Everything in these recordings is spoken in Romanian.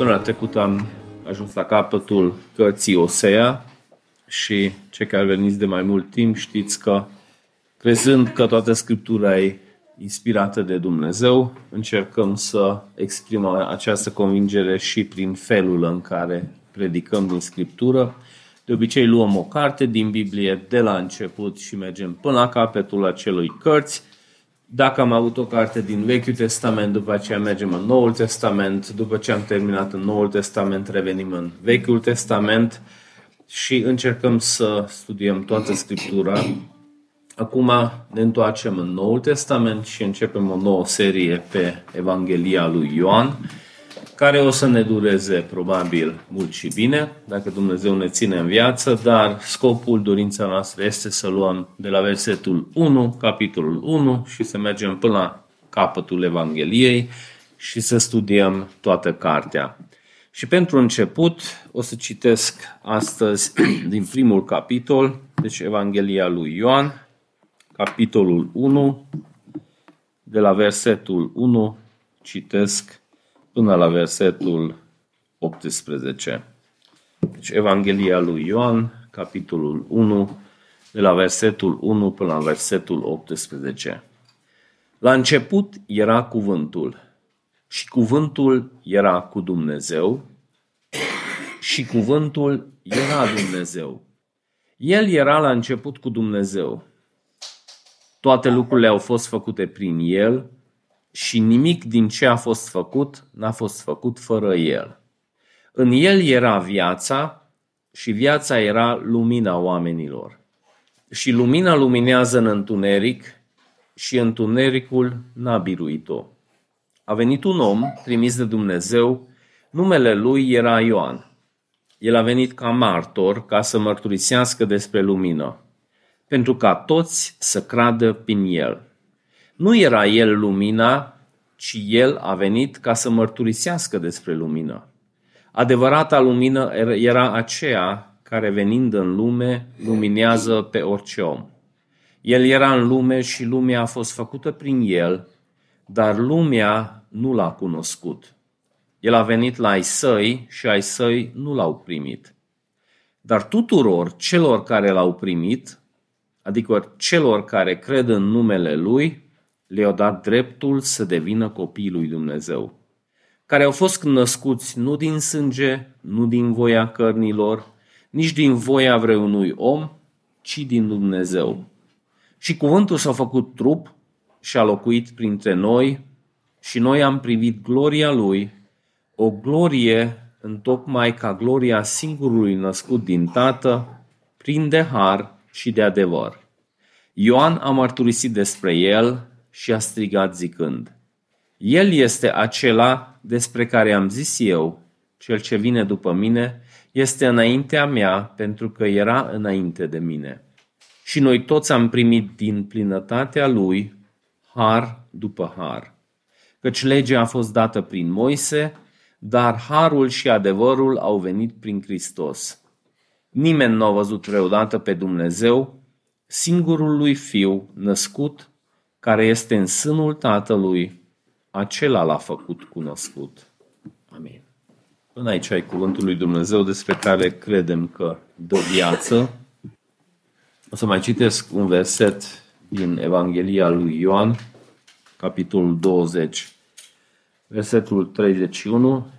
Săptămâna trecută am ajuns la capătul cărții Osea și cei care veniți de mai mult timp știți că crezând că toată Scriptura e inspirată de Dumnezeu, încercăm să exprimăm această convingere și prin felul în care predicăm din Scriptură. De obicei luăm o carte din Biblie de la început și mergem până la capătul acelui cărți dacă am avut o carte din Vechiul Testament, după aceea mergem în Noul Testament, după ce am terminat în Noul Testament, revenim în Vechiul Testament și încercăm să studiem toată Scriptura. Acum ne întoarcem în Noul Testament și începem o nouă serie pe Evanghelia lui Ioan care o să ne dureze probabil mult și bine, dacă Dumnezeu ne ține în viață, dar scopul, dorința noastră este să luăm de la versetul 1, capitolul 1 și să mergem până la capătul Evangheliei și să studiem toată cartea. Și pentru început o să citesc astăzi din primul capitol, deci Evanghelia lui Ioan, capitolul 1, de la versetul 1 citesc până la versetul 18. Deci Evanghelia lui Ioan, capitolul 1, de la versetul 1 până la versetul 18. La început era cuvântul și cuvântul era cu Dumnezeu și cuvântul era Dumnezeu. El era la început cu Dumnezeu. Toate lucrurile au fost făcute prin El și nimic din ce a fost făcut n-a fost făcut fără El. În El era viața și viața era lumina oamenilor. Și lumina luminează în întuneric și întunericul n-a biruit-o. A venit un om trimis de Dumnezeu, numele lui era Ioan. El a venit ca martor ca să mărturisească despre lumină, pentru ca toți să cadă prin el. Nu era el lumina, ci el a venit ca să mărturisească despre lumină. Adevărata lumină era aceea care venind în lume luminează pe orice om. El era în lume și lumea a fost făcută prin el, dar lumea nu l-a cunoscut. El a venit la ai săi și ai săi nu l-au primit. Dar tuturor celor care l-au primit, adică celor care cred în numele lui, le-au dat dreptul să devină copiii lui Dumnezeu, care au fost născuți nu din sânge, nu din voia cărnilor, nici din voia vreunui om, ci din Dumnezeu. Și cuvântul s-a făcut trup și a locuit printre noi și noi am privit gloria lui, o glorie întocmai ca gloria singurului născut din Tată, prin de har și de adevăr. Ioan a mărturisit despre el și a strigat zicând, El este acela despre care am zis eu, cel ce vine după mine, este înaintea mea pentru că era înainte de mine. Și noi toți am primit din plinătatea lui har după har. Căci legea a fost dată prin Moise, dar harul și adevărul au venit prin Hristos. Nimeni nu a văzut vreodată pe Dumnezeu, singurul lui Fiu, născut care este în sânul Tatălui, acela l-a făcut cunoscut. Amin. Până aici ai cuvântul lui Dumnezeu despre care credem că dă viață. O să mai citesc un verset din Evanghelia lui Ioan, capitolul 20, versetul 31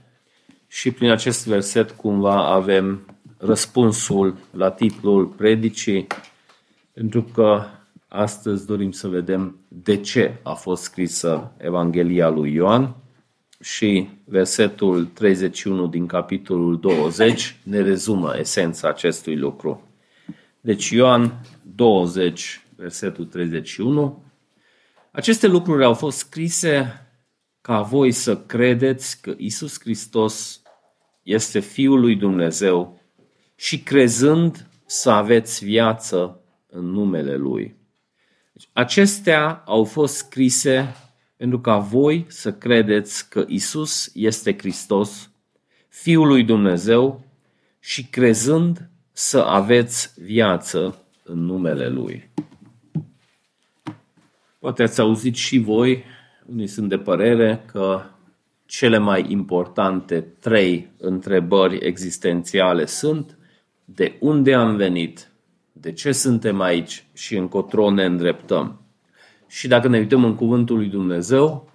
și prin acest verset cumva avem răspunsul la titlul predicii, pentru că Astăzi dorim să vedem de ce a fost scrisă Evanghelia lui Ioan și versetul 31 din capitolul 20 ne rezumă esența acestui lucru. Deci Ioan 20, versetul 31. Aceste lucruri au fost scrise ca voi să credeți că Isus Hristos este Fiul lui Dumnezeu și crezând să aveți viață în numele Lui. Deci, acestea au fost scrise pentru ca voi să credeți că Isus este Hristos, Fiul lui Dumnezeu și crezând să aveți viață în numele Lui. Poate ați auzit și voi, unii sunt de părere, că cele mai importante trei întrebări existențiale sunt de unde am venit, de ce suntem aici și încotro ne îndreptăm. Și dacă ne uităm în cuvântul lui Dumnezeu,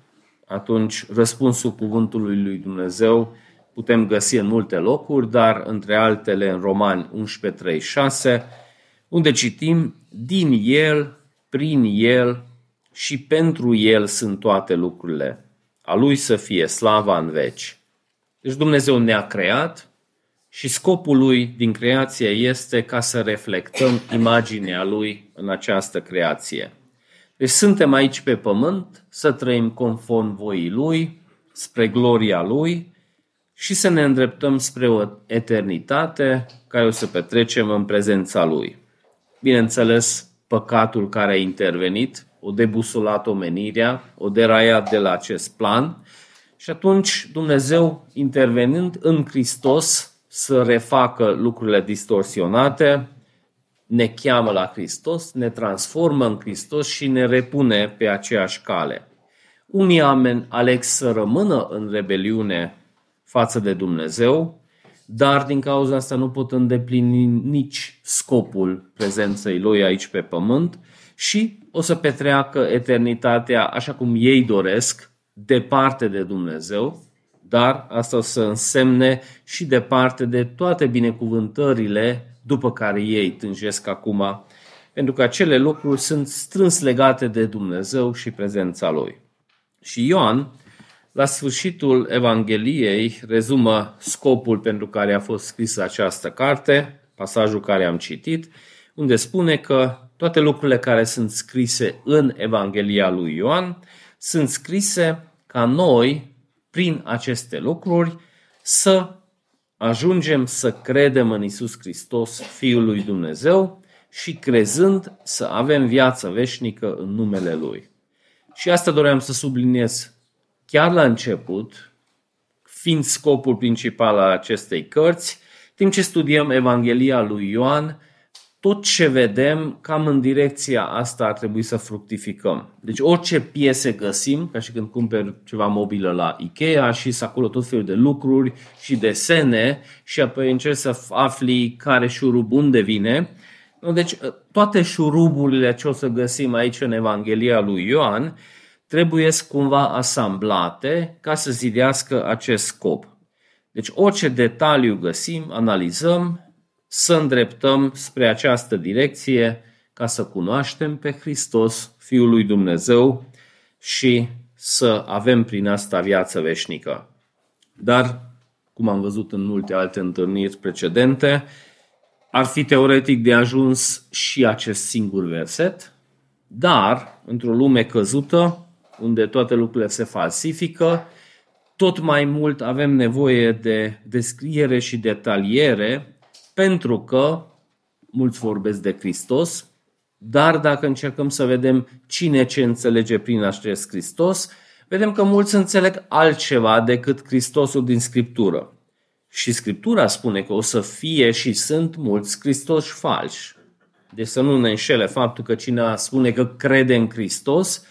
atunci răspunsul cuvântului lui Dumnezeu putem găsi în multe locuri, dar între altele în Romani 11.36, unde citim, din El, prin El și pentru El sunt toate lucrurile. A Lui să fie slava în veci. Deci Dumnezeu ne-a creat și scopul Lui din creație este ca să reflectăm imaginea Lui în această creație. Deci suntem aici pe pământ să trăim conform voii Lui, spre gloria Lui și să ne îndreptăm spre o eternitate care o să petrecem în prezența Lui. Bineînțeles, păcatul care a intervenit, o debusolat omenirea, o deraiat de la acest plan și atunci Dumnezeu intervenind în Hristos să refacă lucrurile distorsionate, ne cheamă la Hristos, ne transformă în Hristos și ne repune pe aceeași cale. Unii oameni aleg să rămână în rebeliune față de Dumnezeu, dar din cauza asta nu pot îndeplini nici scopul prezenței lui aici pe pământ și o să petreacă eternitatea așa cum ei doresc, departe de Dumnezeu, dar asta o să însemne și departe de toate binecuvântările după care ei tânjesc acum, pentru că acele lucruri sunt strâns legate de Dumnezeu și prezența Lui. Și Ioan, la sfârșitul Evangheliei, rezumă scopul pentru care a fost scrisă această carte, pasajul care am citit, unde spune că toate lucrurile care sunt scrise în Evanghelia lui Ioan sunt scrise ca noi, prin aceste lucruri, să ajungem să credem în Isus Hristos, Fiul lui Dumnezeu, și crezând să avem viață veșnică în numele Lui. Și asta doream să subliniez chiar la început, fiind scopul principal al acestei cărți, timp ce studiem Evanghelia lui Ioan, tot ce vedem, cam în direcția asta ar trebui să fructificăm. Deci orice piese găsim, ca și când cumperi ceva mobilă la Ikea și să acolo tot felul de lucruri și desene și apoi încerci să afli care șurub unde vine. Deci toate șuruburile ce o să găsim aici în Evanghelia lui Ioan trebuie cumva asamblate ca să zidească acest scop. Deci orice detaliu găsim, analizăm să îndreptăm spre această direcție ca să cunoaștem pe Hristos, Fiul lui Dumnezeu și să avem prin asta viață veșnică. Dar, cum am văzut în multe alte întâlniri precedente, ar fi teoretic de ajuns și acest singur verset, dar, într-o lume căzută, unde toate lucrurile se falsifică, tot mai mult avem nevoie de descriere și detaliere pentru că mulți vorbesc de Hristos, dar dacă încercăm să vedem cine ce înțelege prin acest Hristos, vedem că mulți înțeleg altceva decât Hristosul din Scriptură. Și Scriptura spune că o să fie și sunt mulți Hristoși falși. Deci să nu ne înșele faptul că cine spune că crede în Hristos,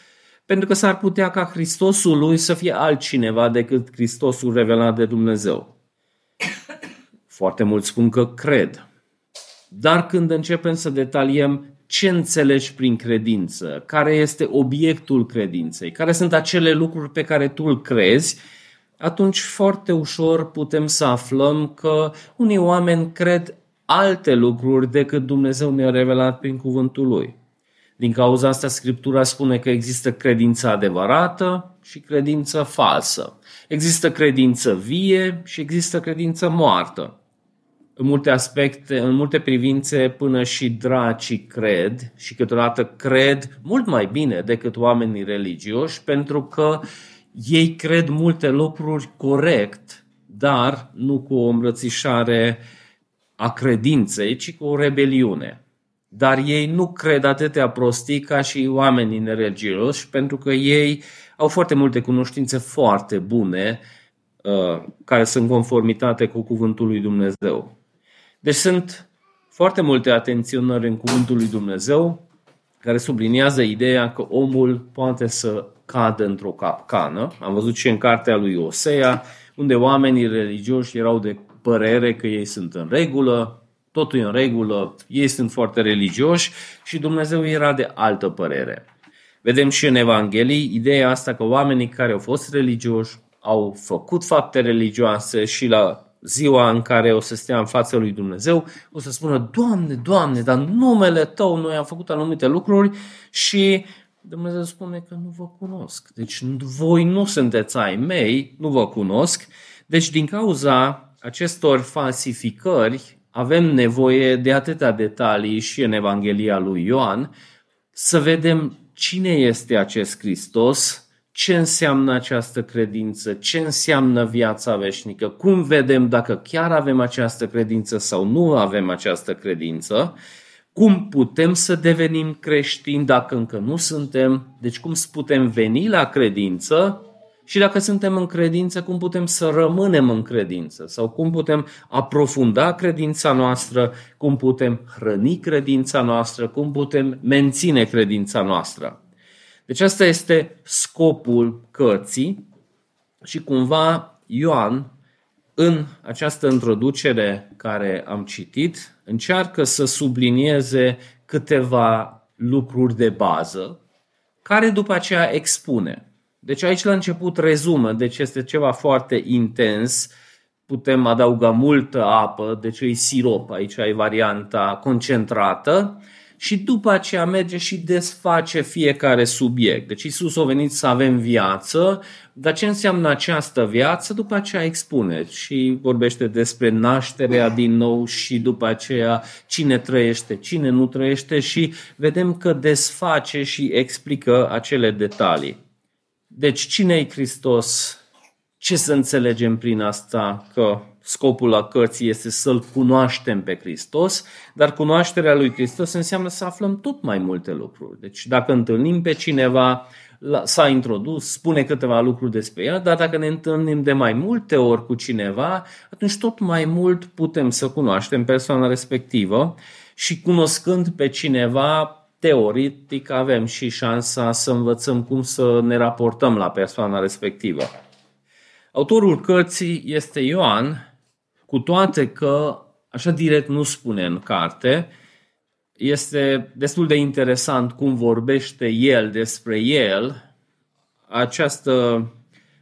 pentru că s-ar putea ca Hristosul lui să fie altcineva decât Hristosul revelat de Dumnezeu. Foarte mulți spun că cred. Dar când începem să detaliem ce înțelegi prin credință, care este obiectul credinței, care sunt acele lucruri pe care tu îl crezi, atunci foarte ușor putem să aflăm că unii oameni cred alte lucruri decât Dumnezeu ne-a revelat prin cuvântul Lui. Din cauza asta, Scriptura spune că există credință adevărată și credință falsă. Există credință vie și există credință moartă în multe aspecte, în multe privințe, până și dracii cred și câteodată cred mult mai bine decât oamenii religioși, pentru că ei cred multe lucruri corect, dar nu cu o îmbrățișare a credinței, ci cu o rebeliune. Dar ei nu cred atâtea prostii ca și oamenii nereligioși, pentru că ei au foarte multe cunoștințe foarte bune uh, care sunt în conformitate cu cuvântul lui Dumnezeu. Deci sunt foarte multe atenționări în cuvântul lui Dumnezeu care subliniază ideea că omul poate să cadă într-o capcană. Am văzut și în cartea lui Osea, unde oamenii religioși erau de părere că ei sunt în regulă, totul e în regulă, ei sunt foarte religioși și Dumnezeu era de altă părere. Vedem și în Evanghelii ideea asta că oamenii care au fost religioși au făcut fapte religioase și la ziua în care o să stea în fața lui Dumnezeu, o să spună, Doamne, Doamne, dar numele Tău noi am făcut anumite lucruri și Dumnezeu spune că nu vă cunosc. Deci voi nu sunteți ai mei, nu vă cunosc. Deci din cauza acestor falsificări avem nevoie de atâtea detalii și în Evanghelia lui Ioan să vedem cine este acest Hristos, ce înseamnă această credință, ce înseamnă viața veșnică, cum vedem dacă chiar avem această credință sau nu avem această credință, cum putem să devenim creștini dacă încă nu suntem, deci cum putem veni la credință și dacă suntem în credință, cum putem să rămânem în credință sau cum putem aprofunda credința noastră, cum putem hrăni credința noastră, cum putem menține credința noastră. Deci asta este scopul cărții și cumva Ioan în această introducere care am citit încearcă să sublinieze câteva lucruri de bază care după aceea expune. Deci aici la început rezumă, deci este ceva foarte intens, putem adăuga multă apă, deci e sirop, aici ai varianta concentrată și după aceea merge și desface fiecare subiect. Deci Isus a venit să avem viață, dar ce înseamnă această viață? După aceea expune și vorbește despre nașterea din nou și după aceea cine trăiește, cine nu trăiește și vedem că desface și explică acele detalii. Deci cine e Hristos? Ce să înțelegem prin asta? Că scopul la cărții este să-L cunoaștem pe Hristos, dar cunoașterea lui Hristos înseamnă să aflăm tot mai multe lucruri. Deci dacă întâlnim pe cineva, s-a introdus, spune câteva lucruri despre el, dar dacă ne întâlnim de mai multe ori cu cineva, atunci tot mai mult putem să cunoaștem persoana respectivă și cunoscând pe cineva, teoretic avem și șansa să învățăm cum să ne raportăm la persoana respectivă. Autorul cărții este Ioan, cu toate că așa direct nu spune în carte, este destul de interesant cum vorbește el despre el, această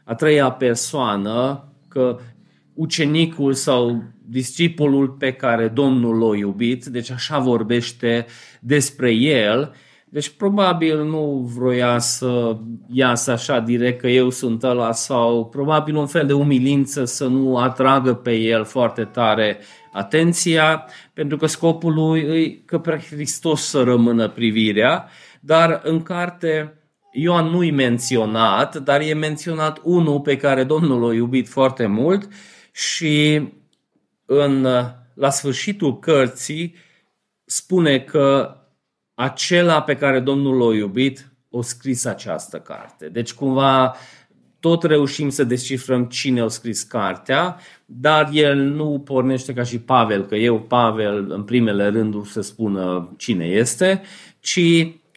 a treia persoană, că ucenicul sau discipolul pe care Domnul l-a iubit, deci așa vorbește despre el, deci probabil nu vroia să iasă așa direct că eu sunt ăla sau probabil un fel de umilință să nu atragă pe el foarte tare atenția, pentru că scopul lui e că pe Hristos să rămână privirea, dar în carte Ioan nu-i menționat, dar e menționat unul pe care Domnul l-a iubit foarte mult și în, la sfârșitul cărții spune că acela pe care Domnul l-a iubit o scris această carte. Deci cumva tot reușim să descifrăm cine a scris cartea, dar el nu pornește ca și Pavel, că eu, Pavel, în primele rânduri să spună cine este, ci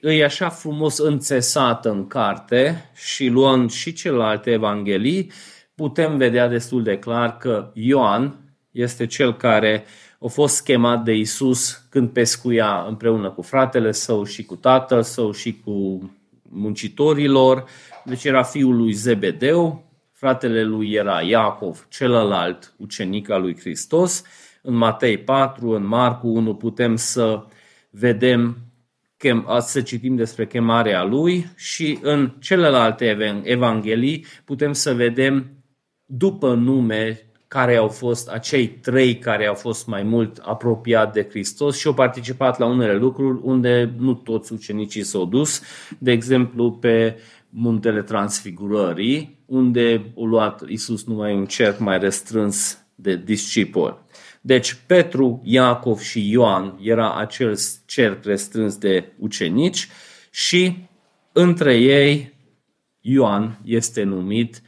e așa frumos înțesat în carte și luând și celelalte evanghelii, putem vedea destul de clar că Ioan este cel care a fost chemat de Isus când pescuia împreună cu fratele său și cu tatăl său și cu muncitorilor. Deci era fiul lui Zebedeu, fratele lui era Iacov, celălalt ucenic al lui Hristos. În Matei 4, în Marcu 1 putem să vedem să citim despre chemarea lui și în celelalte evanghelii putem să vedem după nume care au fost acei trei care au fost mai mult apropiat de Hristos și au participat la unele lucruri unde nu toți ucenicii s-au dus, de exemplu pe muntele Transfigurării, unde a luat Isus numai un cerc mai restrâns de discipoli. Deci Petru, Iacov și Ioan era acel cerc restrâns de ucenici și între ei Ioan este numit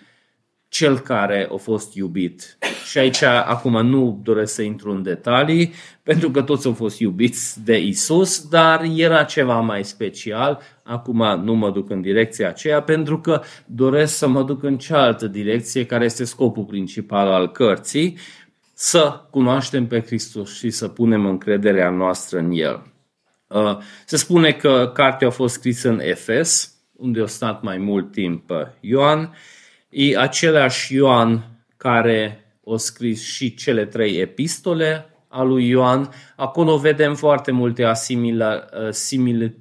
cel care a fost iubit. Și aici acum nu doresc să intru în detalii, pentru că toți au fost iubiți de Isus, dar era ceva mai special. Acum nu mă duc în direcția aceea, pentru că doresc să mă duc în cealaltă direcție, care este scopul principal al cărții, să cunoaștem pe Hristos și să punem încrederea noastră în El. Uh, se spune că cartea a fost scrisă în Efes, unde a stat mai mult timp Ioan, E același Ioan care a scris și cele trei epistole a lui Ioan. Acolo vedem foarte multe asimila, simil,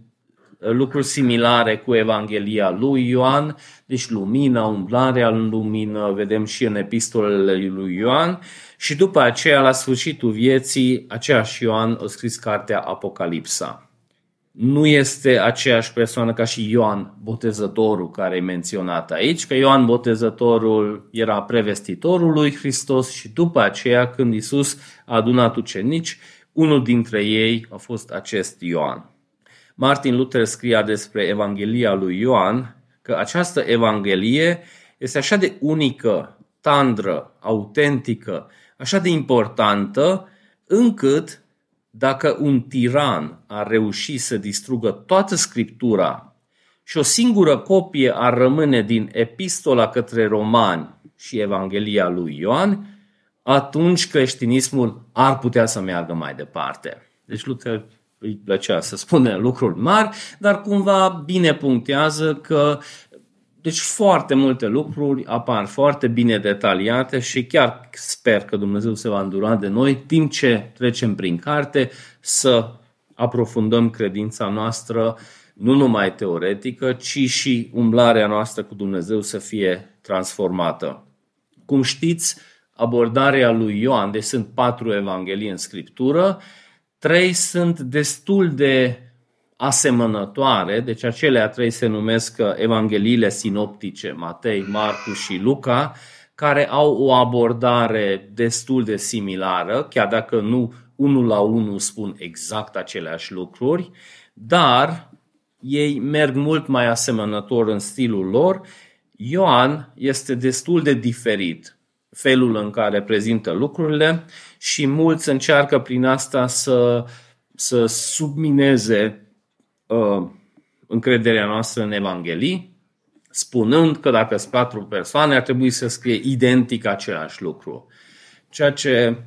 lucruri similare cu Evanghelia lui Ioan, deci lumina, umblarea în lumină, vedem și în epistolele lui Ioan. Și după aceea, la sfârșitul vieții, aceeași Ioan a scris cartea Apocalipsa nu este aceeași persoană ca și Ioan Botezătorul care e menționat aici, că Ioan Botezătorul era prevestitorul lui Hristos și după aceea când Isus a adunat ucenici, unul dintre ei a fost acest Ioan. Martin Luther scria despre Evanghelia lui Ioan că această Evanghelie este așa de unică, tandră, autentică, așa de importantă, încât dacă un tiran ar reuși să distrugă toată scriptura și o singură copie ar rămâne din epistola către romani și Evanghelia lui Ioan, atunci creștinismul ar putea să meargă mai departe. Deci Luther îi plăcea să spune lucruri mari, dar cumva bine punctează că deci foarte multe lucruri apar foarte bine detaliate și chiar sper că Dumnezeu se va îndura de noi timp ce trecem prin carte să aprofundăm credința noastră nu numai teoretică, ci și umblarea noastră cu Dumnezeu să fie transformată. Cum știți, abordarea lui Ioan, deci sunt patru evanghelii în scriptură, trei sunt destul de asemănătoare, deci acelea trei se numesc uh, Evangheliile sinoptice, Matei, Marcu și Luca, care au o abordare destul de similară, chiar dacă nu unul la unul spun exact aceleași lucruri, dar ei merg mult mai asemănător în stilul lor. Ioan este destul de diferit felul în care prezintă lucrurile și mulți încearcă prin asta să, să submineze uh, încrederea noastră în Evanghelii, spunând că dacă sunt patru persoane, ar trebui să scrie identic același lucru. Ceea ce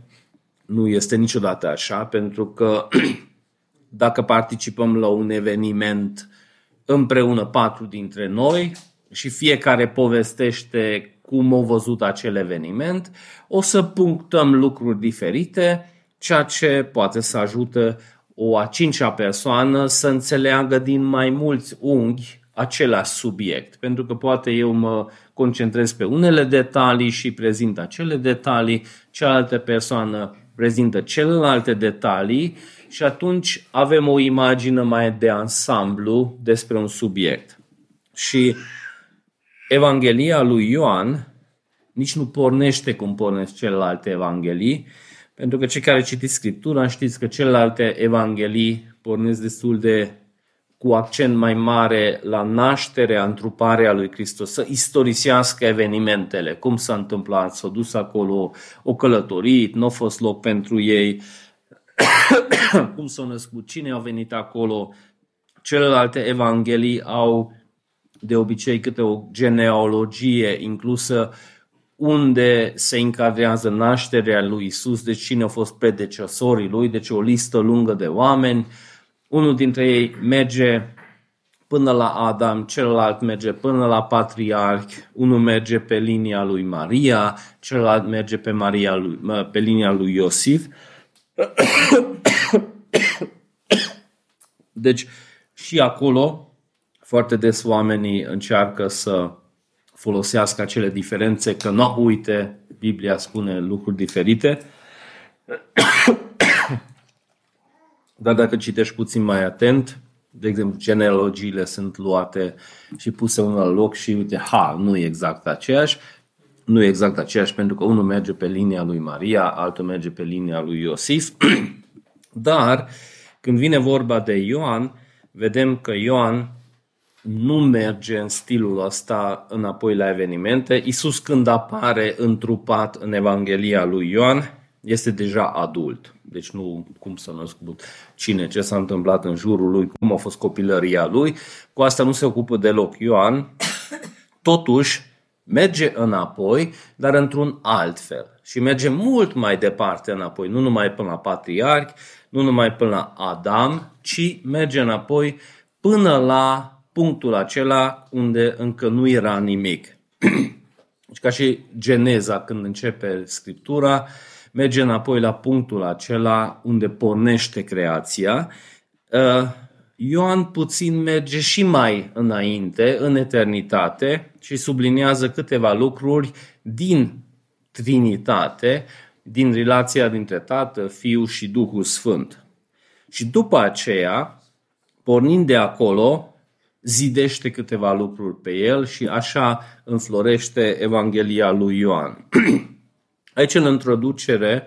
nu este niciodată așa, pentru că dacă participăm la un eveniment împreună patru dintre noi și fiecare povestește cum a văzut acel eveniment, o să punctăm lucruri diferite, ceea ce poate să ajute o a cincea persoană să înțeleagă din mai mulți unghi același subiect. Pentru că poate eu mă concentrez pe unele detalii și prezint acele detalii, cealaltă persoană prezintă celelalte detalii și atunci avem o imagine mai de ansamblu despre un subiect. Și Evanghelia lui Ioan nici nu pornește cum pornesc celelalte evanghelii, pentru că cei care citiți Scriptura știți că celelalte evanghelii pornesc destul de cu accent mai mare la nașterea, întruparea lui Hristos, să istorisească evenimentele, cum s-a întâmplat, s-a dus acolo, o călătorit, nu a fost loc pentru ei, cum s-au născut, cine a venit acolo. Celelalte evanghelii au de obicei câte o genealogie inclusă unde se încadrează nașterea lui Isus, deci cine au fost predecesorii lui, deci o listă lungă de oameni. Unul dintre ei merge până la Adam, celălalt merge până la patriarh, unul merge pe linia lui Maria, celălalt merge pe, Maria lui, pe linia lui Iosif. Deci și acolo foarte des oamenii încearcă să folosească acele diferențe, că nu, uite, Biblia spune lucruri diferite. Dar dacă citești puțin mai atent, de exemplu, genealogiile sunt luate și puse unul la loc și uite, ha, nu e exact aceeași, nu e exact aceeași pentru că unul merge pe linia lui Maria, altul merge pe linia lui Iosif, dar când vine vorba de Ioan, vedem că Ioan nu merge în stilul ăsta înapoi la evenimente. Isus când apare întrupat în Evanghelia lui Ioan, este deja adult. Deci nu cum să nu cine, ce s-a întâmplat în jurul lui, cum a fost copilăria lui. Cu asta nu se ocupă deloc Ioan. Totuși, merge înapoi, dar într-un alt fel. Și merge mult mai departe înapoi, nu numai până la patriarhi, nu numai până la Adam, ci merge înapoi până la punctul acela unde încă nu era nimic. Deci ca și Geneza, când începe Scriptura, merge înapoi la punctul acela unde pornește creația. Uh, Ioan puțin merge și mai înainte, în eternitate, și subliniază câteva lucruri din Trinitate, din relația dintre Tată, Fiu și Duhul Sfânt. Și după aceea, pornind de acolo, zidește câteva lucruri pe el și așa înflorește Evanghelia lui Ioan. Aici, în introducere,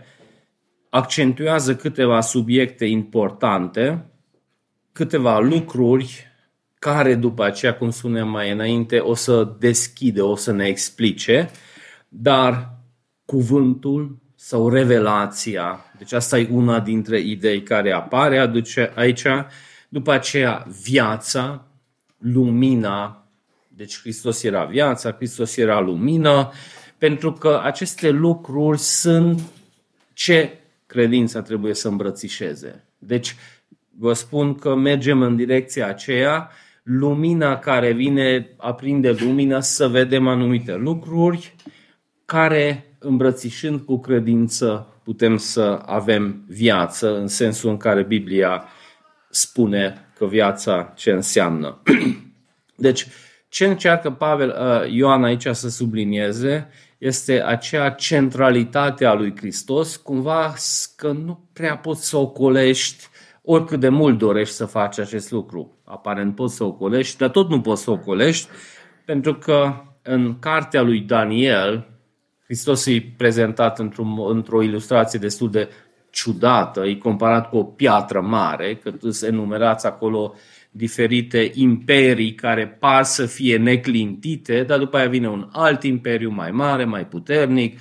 accentuează câteva subiecte importante, câteva lucruri care după aceea, cum spuneam mai înainte, o să deschide, o să ne explice, dar cuvântul sau revelația, deci asta e una dintre idei care apare aduce aici, după aceea viața, lumina, deci Hristos era viața, Hristos era lumina, pentru că aceste lucruri sunt ce credința trebuie să îmbrățișeze. Deci vă spun că mergem în direcția aceea, lumina care vine aprinde lumina să vedem anumite lucruri care îmbrățișând cu credință putem să avem viață în sensul în care Biblia spune că viața ce înseamnă. Deci, ce încearcă Pavel, uh, Ioan aici să sublinieze este acea centralitate a lui Hristos, cumva că nu prea poți să ocolești oricât de mult dorești să faci acest lucru. Aparent poți să ocolești, dar tot nu poți să ocolești, pentru că în cartea lui Daniel, Hristos e prezentat într-o, într-o ilustrație destul de ciudată, e comparat cu o piatră mare, că se enumerați acolo diferite imperii care par să fie neclintite, dar după aia vine un alt imperiu mai mare, mai puternic,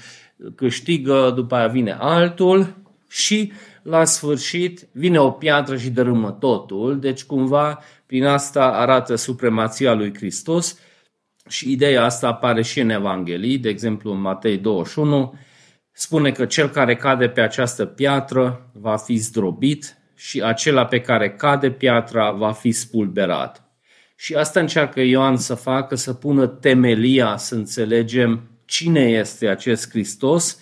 câștigă, după aia vine altul și la sfârșit vine o piatră și dărâmă totul, deci cumva prin asta arată supremația lui Hristos și ideea asta apare și în Evanghelii, de exemplu în Matei 21, spune că cel care cade pe această piatră va fi zdrobit și acela pe care cade piatra va fi spulberat. Și asta încearcă Ioan să facă, să pună temelia, să înțelegem cine este acest Hristos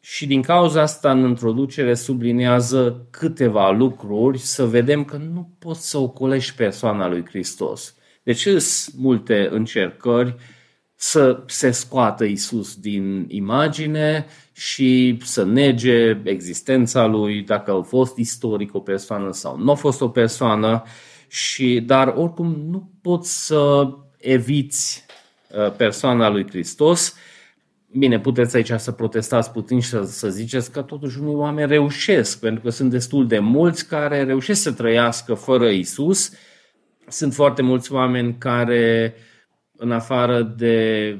și din cauza asta în introducere sublinează câteva lucruri, să vedem că nu poți să ocolești persoana lui Hristos. Deci sunt multe încercări să se scoată Isus din imagine și să nege existența lui, dacă a fost istoric o persoană sau nu a fost o persoană, și, dar oricum nu poți să eviți uh, persoana lui Hristos. Bine, puteți aici să protestați puțin și să, să ziceți că totuși unii oameni reușesc, pentru că sunt destul de mulți care reușesc să trăiască fără Isus. Sunt foarte mulți oameni care, în afară de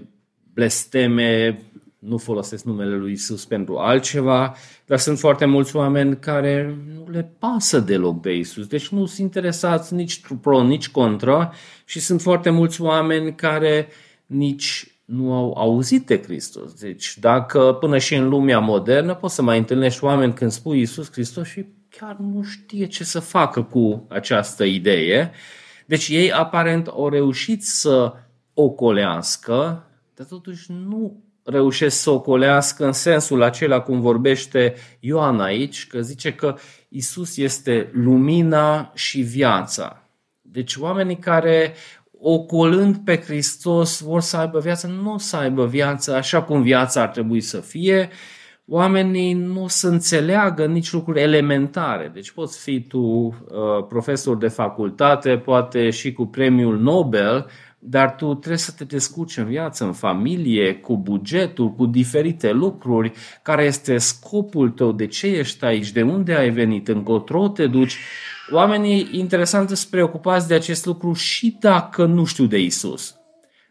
blesteme, nu folosesc numele lui Isus pentru altceva, dar sunt foarte mulți oameni care nu le pasă deloc de Isus, deci nu sunt interesați nici pro, nici contra și sunt foarte mulți oameni care nici nu au auzit de Hristos. Deci dacă până și în lumea modernă poți să mai întâlnești oameni când spui Isus Hristos și chiar nu știe ce să facă cu această idee. Deci ei aparent au reușit să ocolească, dar totuși nu reușesc să ocolească în sensul acela cum vorbește Ioan aici, că zice că Isus este lumina și viața. Deci oamenii care ocolând pe Hristos vor să aibă viață, nu o să aibă viață așa cum viața ar trebui să fie, oamenii nu o să înțeleagă nici lucruri elementare. Deci poți fi tu uh, profesor de facultate, poate și cu premiul Nobel, dar tu trebuie să te descurci în viață, în familie, cu bugetul, cu diferite lucruri, care este scopul tău, de ce ești aici, de unde ai venit, încotro te duci, oamenii, interesant, sunt preocupați de acest lucru și dacă nu știu de Isus.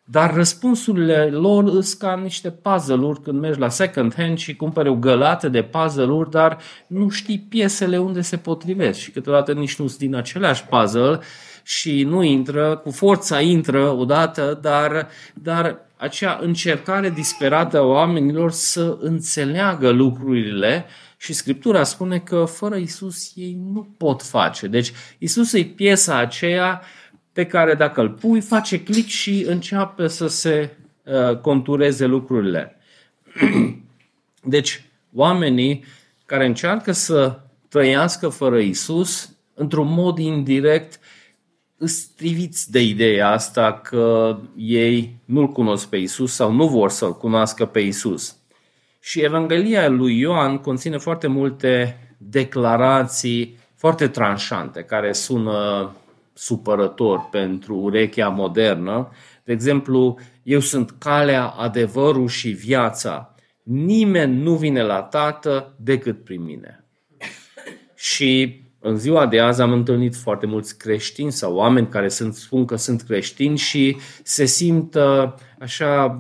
Dar răspunsurile lor sunt ca niște puzzle-uri când mergi la second hand și cumperi o gălată de puzzle-uri, dar nu știi piesele unde se potrivesc și câteodată nici nu sunt din același puzzle și nu intră, cu forța intră odată, dar, dar acea încercare disperată a oamenilor să înțeleagă lucrurile și Scriptura spune că fără Isus ei nu pot face. Deci Isus e piesa aceea pe care dacă îl pui, face click și începe să se uh, contureze lucrurile. Deci, oamenii care încearcă să trăiască fără Isus, într-un mod indirect, striviți de ideea asta că ei nu-L cunosc pe Isus sau nu vor să-L cunoască pe Isus. Și Evanghelia lui Ioan conține foarte multe declarații foarte tranșante, care sună supărător pentru urechea modernă. De exemplu, eu sunt calea, adevărul și viața. Nimeni nu vine la Tată decât prin mine. Și în ziua de azi am întâlnit foarte mulți creștini sau oameni care sunt, spun că sunt creștini și se simt uh, așa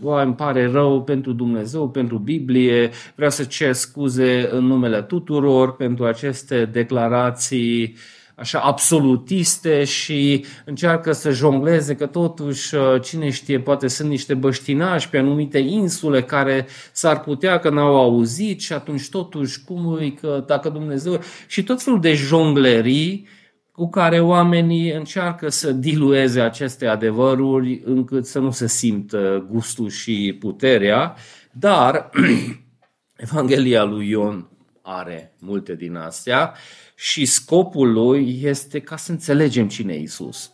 Bă, îmi pare rău pentru Dumnezeu, pentru Biblie, vreau să cer scuze în numele tuturor pentru aceste declarații așa absolutiste și încearcă să jongleze că totuși, uh, cine știe, poate sunt niște băștinași pe anumite insule care s-ar putea că n-au auzit și atunci totuși cum e că dacă Dumnezeu... Și tot felul de jonglerii cu care oamenii încearcă să dilueze aceste adevăruri încât să nu se simtă gustul și puterea, dar Evanghelia lui Ion are multe din astea și scopul lui este ca să înțelegem cine e Isus.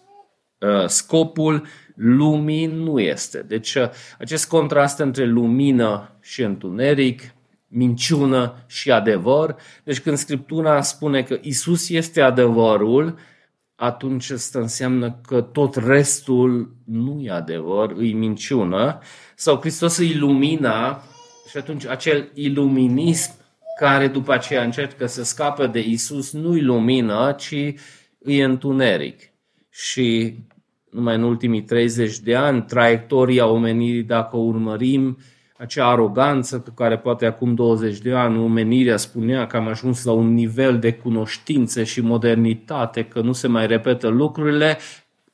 Uh, scopul lumii nu este. Deci uh, acest contrast între lumină și întuneric, minciună și adevăr. Deci când Scriptura spune că Isus este adevărul, atunci asta înseamnă că tot restul nu e adevăr, e minciună. Sau Hristos e lumina și atunci acel iluminism care după aceea încercă să scape de Isus nu-i lumină, ci e întuneric. Și numai în ultimii 30 de ani, traiectoria omenirii, dacă o urmărim, acea aroganță pe care poate acum 20 de ani omenirea spunea că am ajuns la un nivel de cunoștință și modernitate, că nu se mai repetă lucrurile,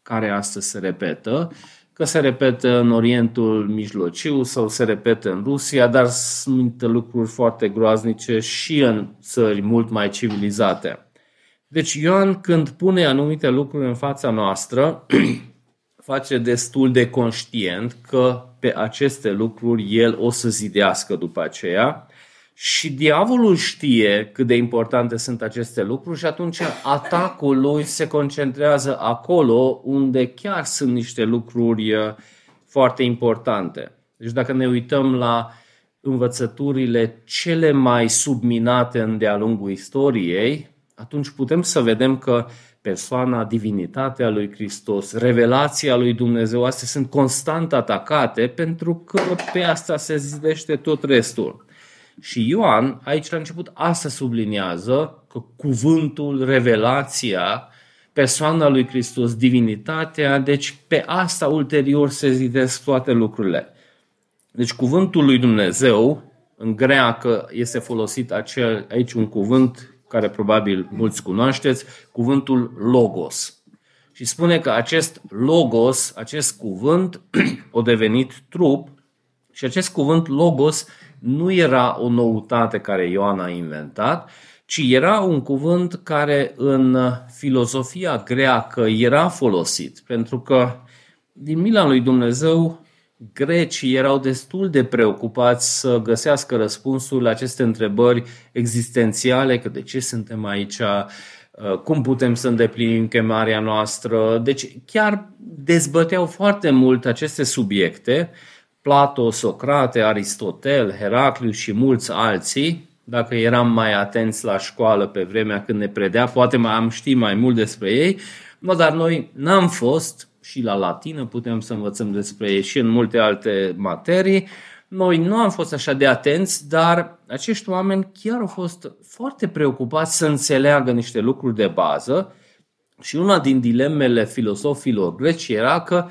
care astăzi se repetă, că se repetă în Orientul Mijlociu sau se repetă în Rusia, dar sunt lucruri foarte groaznice și în țări mult mai civilizate. Deci Ioan când pune anumite lucruri în fața noastră, face destul de conștient că pe aceste lucruri el o să zidească după aceea și diavolul știe cât de importante sunt aceste lucruri și atunci atacul lui se concentrează acolo unde chiar sunt niște lucruri uh, foarte importante. Deci dacă ne uităm la învățăturile cele mai subminate în de-a lungul istoriei, atunci putem să vedem că persoana, divinitatea lui Hristos, revelația lui Dumnezeu, astea sunt constant atacate pentru că pe asta se zidește tot restul. Și Ioan, aici la început, asta subliniază că cuvântul, revelația, persoana lui Hristos, divinitatea, deci pe asta ulterior se zidesc toate lucrurile. Deci cuvântul lui Dumnezeu, în greacă este folosit acel, aici un cuvânt care probabil mulți cunoașteți, cuvântul logos. Și spune că acest logos, acest cuvânt, a devenit trup și acest cuvânt logos nu era o noutate care Ioan a inventat, ci era un cuvânt care în filozofia greacă era folosit, pentru că din mila lui Dumnezeu grecii erau destul de preocupați să găsească răspunsul la aceste întrebări existențiale, că de ce suntem aici, uh, cum putem să îndeplinim chemarea noastră. Deci chiar dezbăteau foarte mult aceste subiecte, Plato, Socrate, Aristotel, Heracliu și mulți alții, dacă eram mai atenți la școală pe vremea când ne predea, poate mai am ști mai mult despre ei, no, dar noi n-am fost și la latină putem să învățăm despre ei și în multe alte materii, Noi nu am fost așa de atenți, dar acești oameni chiar au fost foarte preocupați să înțeleagă niște lucruri de bază și una din dilemele filosofilor greci era că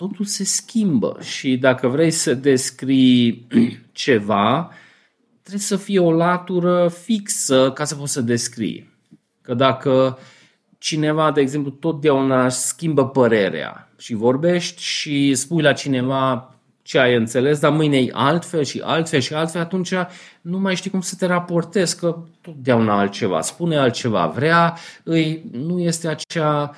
totul se schimbă și dacă vrei să descrii ceva, trebuie să fie o latură fixă ca să poți să descrii. Că dacă cineva, de exemplu, totdeauna schimbă părerea și vorbești și spui la cineva ce ai înțeles, dar mâine e altfel și altfel și altfel, atunci nu mai știi cum să te raportezi, că totdeauna altceva, spune altceva, vrea, îi, nu este acea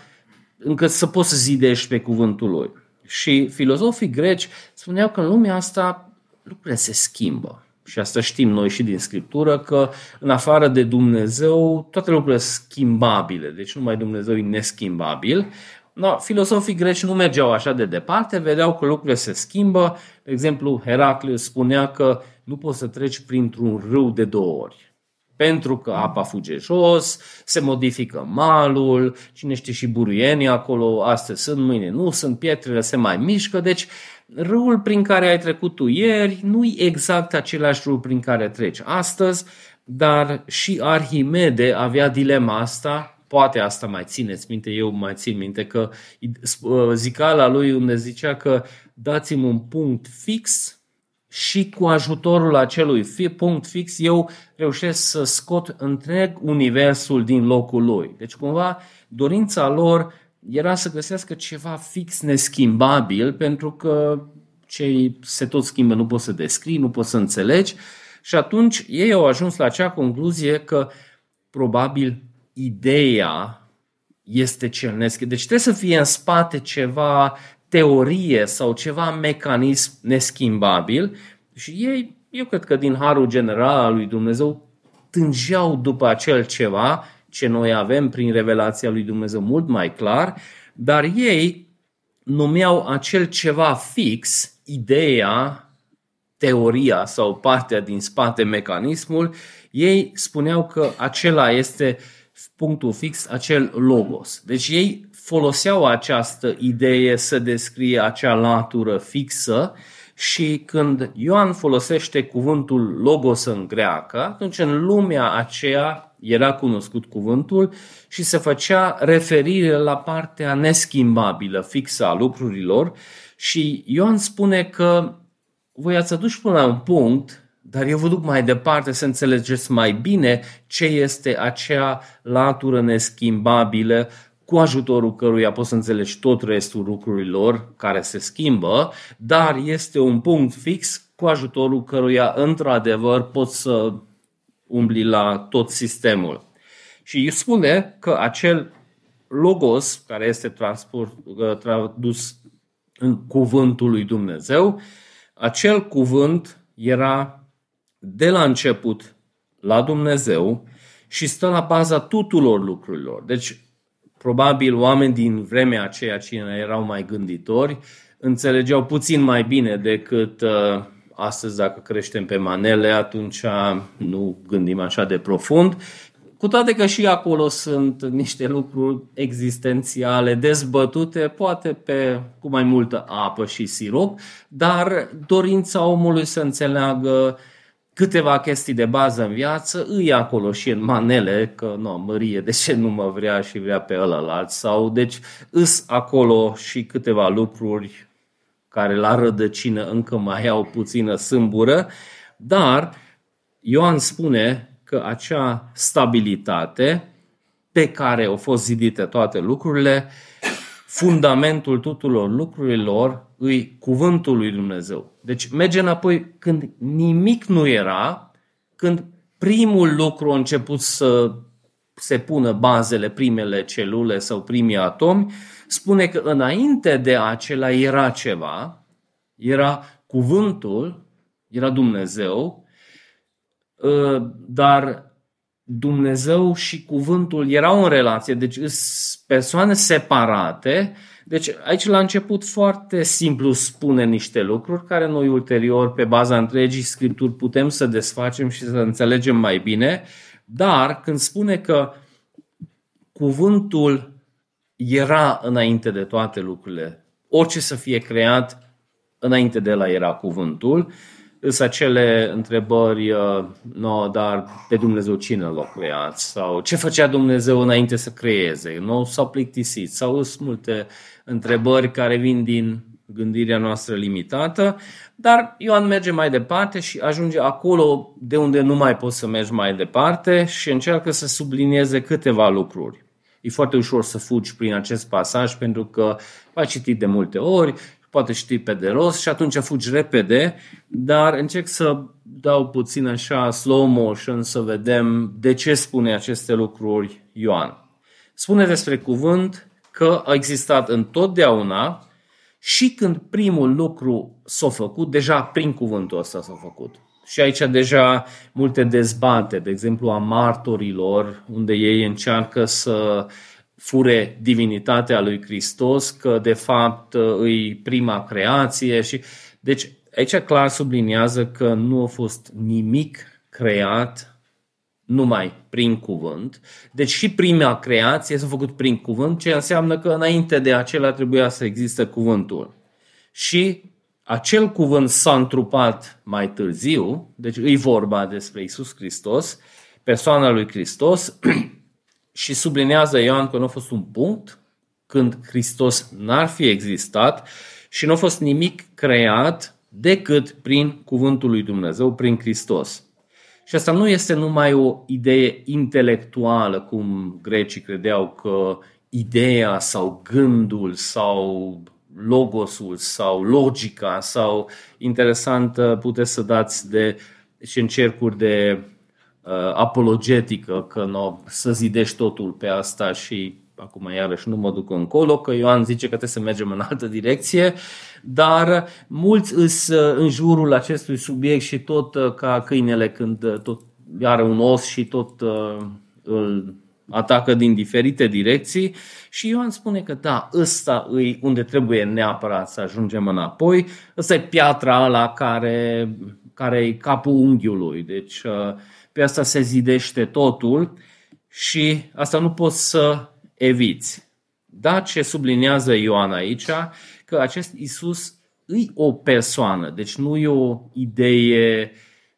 încât să poți să zidești pe cuvântul lui. Și filozofii greci spuneau că în lumea asta lucrurile se schimbă. Și asta știm noi și din Scriptură, că în afară de Dumnezeu, toate lucrurile sunt schimbabile. Deci numai Dumnezeu e neschimbabil. No, filosofii greci nu mergeau așa de departe, vedeau că lucrurile se schimbă. De exemplu, Heraclius spunea că nu poți să treci printr-un râu de două ori. Pentru că apa fuge jos, se modifică malul, cine știe și buruienii acolo, astăzi sunt, mâine nu sunt, pietrele se mai mișcă, deci râul prin care ai trecut tu ieri nu e exact același râu prin care treci astăzi, dar și Arhimede avea dilema asta, poate asta mai țineți minte, eu mai țin minte că zicala lui unde zicea că dați-mi un punct fix și cu ajutorul acelui punct fix eu reușesc să scot întreg universul din locul lui. Deci cumva dorința lor era să găsească ceva fix neschimbabil pentru că ce se tot schimbă nu poți să descrii, nu poți să înțelegi și atunci ei au ajuns la acea concluzie că probabil ideea este cel neschimbabil. Deci trebuie să fie în spate ceva teorie sau ceva mecanism neschimbabil și ei, eu cred că din harul general al lui Dumnezeu, tângeau după acel ceva ce noi avem prin revelația lui Dumnezeu mult mai clar, dar ei numeau acel ceva fix, ideea, teoria sau partea din spate, mecanismul, ei spuneau că acela este punctul fix, acel logos. Deci ei foloseau această idee să descrie acea latură fixă și când Ioan folosește cuvântul logos în greacă, atunci în lumea aceea era cunoscut cuvântul și se făcea referire la partea neschimbabilă, fixă a lucrurilor și Ioan spune că voi ați adus până la un punct, dar eu vă duc mai departe să înțelegeți mai bine ce este acea latură neschimbabilă cu ajutorul căruia poți să înțelegi tot restul lucrurilor care se schimbă, dar este un punct fix cu ajutorul căruia într-adevăr poți să umbli la tot sistemul. Și spune că acel logos care este transport, uh, tradus în cuvântul lui Dumnezeu, acel cuvânt era de la început la Dumnezeu și stă la baza tuturor lucrurilor. Deci Probabil oameni din vremea aceea, cine erau mai gânditori, înțelegeau puțin mai bine decât uh, astăzi dacă creștem pe manele, atunci nu gândim așa de profund. Cu toate că și acolo sunt niște lucruri existențiale dezbătute, poate pe, cu mai multă apă și sirop, dar dorința omului să înțeleagă câteva chestii de bază în viață, îi acolo și în manele, că nu, Mărie, de ce nu mă vrea și vrea pe ălălalt, sau deci îs acolo și câteva lucruri care la rădăcină încă mai au puțină sâmbură, dar Ioan spune că acea stabilitate pe care au fost zidite toate lucrurile, fundamentul tuturor lucrurilor îi cuvântul lui Dumnezeu. Deci merge înapoi când nimic nu era, când primul lucru a început să se pună bazele, primele celule sau primii atomi, spune că înainte de acela era ceva, era cuvântul, era Dumnezeu, ă, dar Dumnezeu și cuvântul erau în relație, deci sunt persoane separate, deci aici la început foarte simplu spune niște lucruri care noi ulterior pe baza întregii scripturi putem să desfacem și să înțelegem mai bine, dar când spune că cuvântul era înainte de toate lucrurile, orice să fie creat, înainte de la era cuvântul, sunt acele întrebări, uh, no, dar pe Dumnezeu cine l-a creat? Sau ce făcea Dumnezeu înainte să creeze? Nu s-au plictisit? Sau sunt multe întrebări care vin din gândirea noastră limitată, dar Ioan merge mai departe și ajunge acolo de unde nu mai poți să mergi mai departe și încearcă să sublinieze câteva lucruri. E foarte ușor să fugi prin acest pasaj pentru că ai citit de multe ori, poate știi pe de rost și atunci fugi repede, dar încerc să dau puțin așa slow motion să vedem de ce spune aceste lucruri Ioan. Spune despre cuvânt că a existat întotdeauna și când primul lucru s-a făcut, deja prin cuvântul ăsta s-a făcut. Și aici deja multe dezbate, de exemplu a martorilor, unde ei încearcă să fure divinitatea lui Hristos, că de fapt îi prima creație și deci aici clar subliniază că nu a fost nimic creat numai prin cuvânt. Deci și prima creație s-a făcut prin cuvânt, ce înseamnă că înainte de acela trebuia să existe cuvântul. Și acel cuvânt s-a întrupat mai târziu, deci îi vorba despre Isus Hristos, persoana lui Hristos, și sublinează Ioan că nu a fost un punct când Hristos n-ar fi existat și nu a fost nimic creat decât prin cuvântul lui Dumnezeu, prin Hristos. Și asta nu este numai o idee intelectuală, cum grecii credeau că ideea sau gândul sau logosul sau logica sau interesant puteți să dați de și în cercuri de uh, apologetică că nu să zidești totul pe asta și acum iarăși nu mă duc încolo, că Ioan zice că trebuie să mergem în altă direcție, dar mulți îs uh, în jurul acestui subiect și tot uh, ca câinele când uh, tot are un os și tot îl atacă din diferite direcții. Și Ioan spune că da, ăsta e unde trebuie neapărat să ajungem înapoi, ăsta e piatra la care, care e capul unghiului, deci pe asta se zidește totul și asta nu poți să eviți. Da, ce sublinează Ioan aici, că acest Isus e o persoană, deci nu e o idee,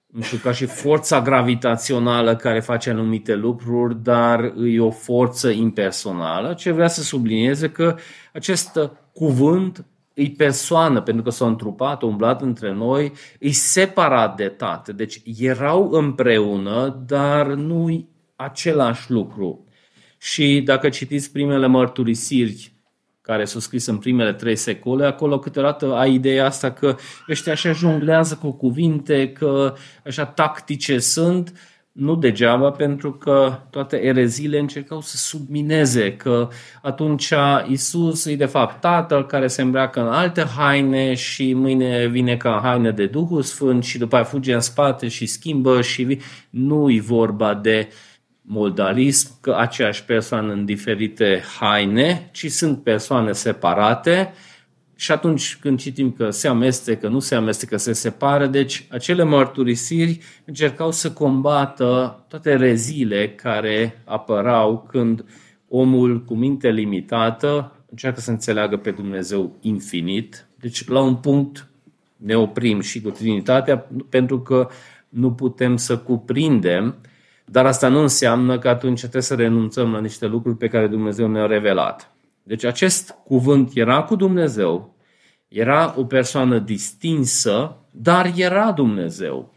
nu știu, ca și forța gravitațională care face anumite lucruri, dar e o forță impersonală. Ce vrea să sublinieze că acest cuvânt e persoană, pentru că s-a întrupat, a umblat între noi, e separat de tate. Deci erau împreună, dar nu e același lucru. Și dacă citiți primele mărturisiri care s-au scris în primele trei secole, acolo câteodată ai ideea asta că ăștia așa jonglează cu cuvinte, că așa tactice sunt, nu degeaba, pentru că toate ereziile încercau să submineze că atunci Isus e de fapt Tatăl care se îmbracă în alte haine și mâine vine ca haine de Duhul Sfânt și după aia fuge în spate și schimbă și nu e vorba de uh, modalism, că aceeași persoană în diferite haine, ci sunt persoane separate și atunci când citim că se amestecă, nu se amestecă, se separă, deci acele mărturisiri încercau să combată toate rezile care apărau când omul cu minte limitată încearcă să înțeleagă pe Dumnezeu infinit. Deci la un punct ne oprim și cu Trinitatea pentru că nu putem să cuprindem dar asta nu înseamnă că atunci trebuie să renunțăm la niște lucruri pe care Dumnezeu ne-a revelat. Deci acest cuvânt era cu Dumnezeu, era o persoană distinsă, dar era Dumnezeu.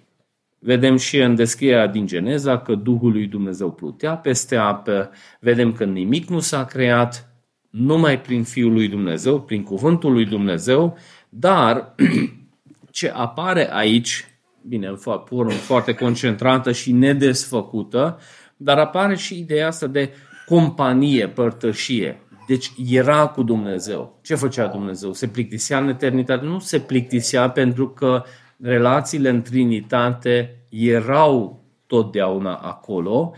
Vedem și în descrierea din Geneza că Duhul lui Dumnezeu plutea peste apă, vedem că nimic nu s-a creat numai prin Fiul lui Dumnezeu, prin cuvântul lui Dumnezeu, dar ce apare aici bine, formă foarte concentrată și nedesfăcută, dar apare și ideea asta de companie, părtășie. Deci era cu Dumnezeu. Ce făcea Dumnezeu? Se plictisea în eternitate? Nu se plictisea pentru că relațiile în Trinitate erau totdeauna acolo,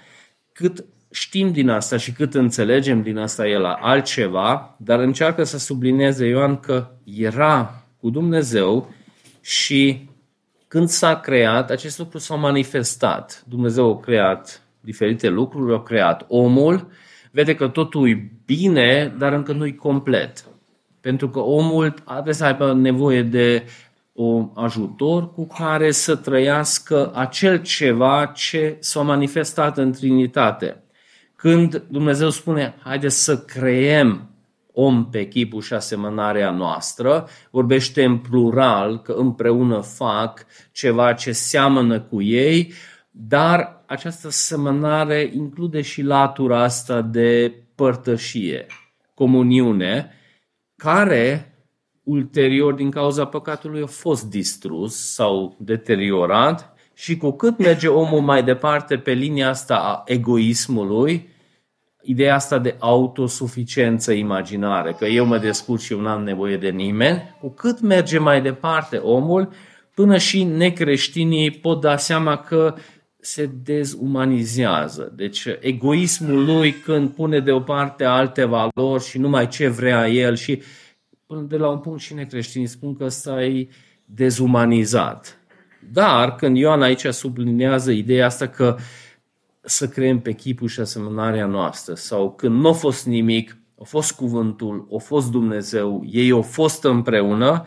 cât știm din asta și cât înțelegem din asta e la altceva, dar încearcă să sublinieze Ioan că era cu Dumnezeu și când s-a creat, acest lucru s-a manifestat. Dumnezeu a creat diferite lucruri, a creat omul, vede că totul e bine, dar încă nu e complet. Pentru că omul are să aibă nevoie de un ajutor cu care să trăiască acel ceva ce s-a manifestat în Trinitate. Când Dumnezeu spune, haideți să creăm om pe chipul și asemănarea noastră, vorbește în plural că împreună fac ceva ce seamănă cu ei, dar această semănare include și latura asta de părtășie, comuniune, care ulterior, din cauza păcatului, a fost distrus sau deteriorat și cu cât merge omul mai departe pe linia asta a egoismului, ideea asta de autosuficiență imaginare, că eu mă descurc și eu n-am nevoie de nimeni, cu cât merge mai departe omul, până și necreștinii pot da seama că se dezumanizează. Deci egoismul lui când pune deoparte alte valori și numai ce vrea el și până de la un punct și necreștinii spun că ăsta e dezumanizat. Dar când Ioan aici sublinează ideea asta că să creăm pe chipul și asemănarea noastră. Sau când nu a fost nimic, a fost cuvântul, a fost Dumnezeu, ei au fost împreună,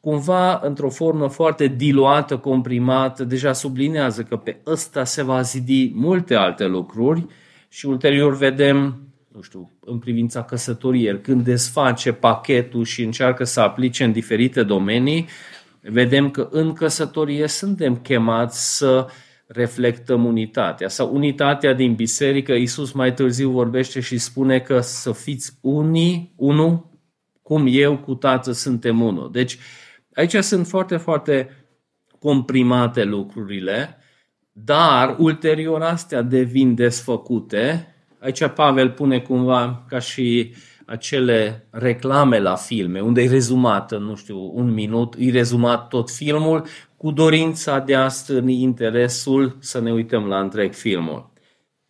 cumva într-o formă foarte diluată, comprimată, deja sublinează că pe ăsta se va zidi multe alte lucruri și ulterior vedem, nu știu, în privința căsătoriei, când desface pachetul și încearcă să aplice în diferite domenii, vedem că în căsătorie suntem chemați să reflectăm unitatea sau unitatea din biserică. Iisus mai târziu vorbește și spune că să fiți unii, unul, cum eu cu Tatăl suntem unul. Deci aici sunt foarte, foarte comprimate lucrurile, dar ulterior astea devin desfăcute. Aici Pavel pune cumva ca și acele reclame la filme, unde e rezumat, nu știu, un minut, e rezumat tot filmul cu dorința de a stârni interesul să ne uităm la întreg filmul.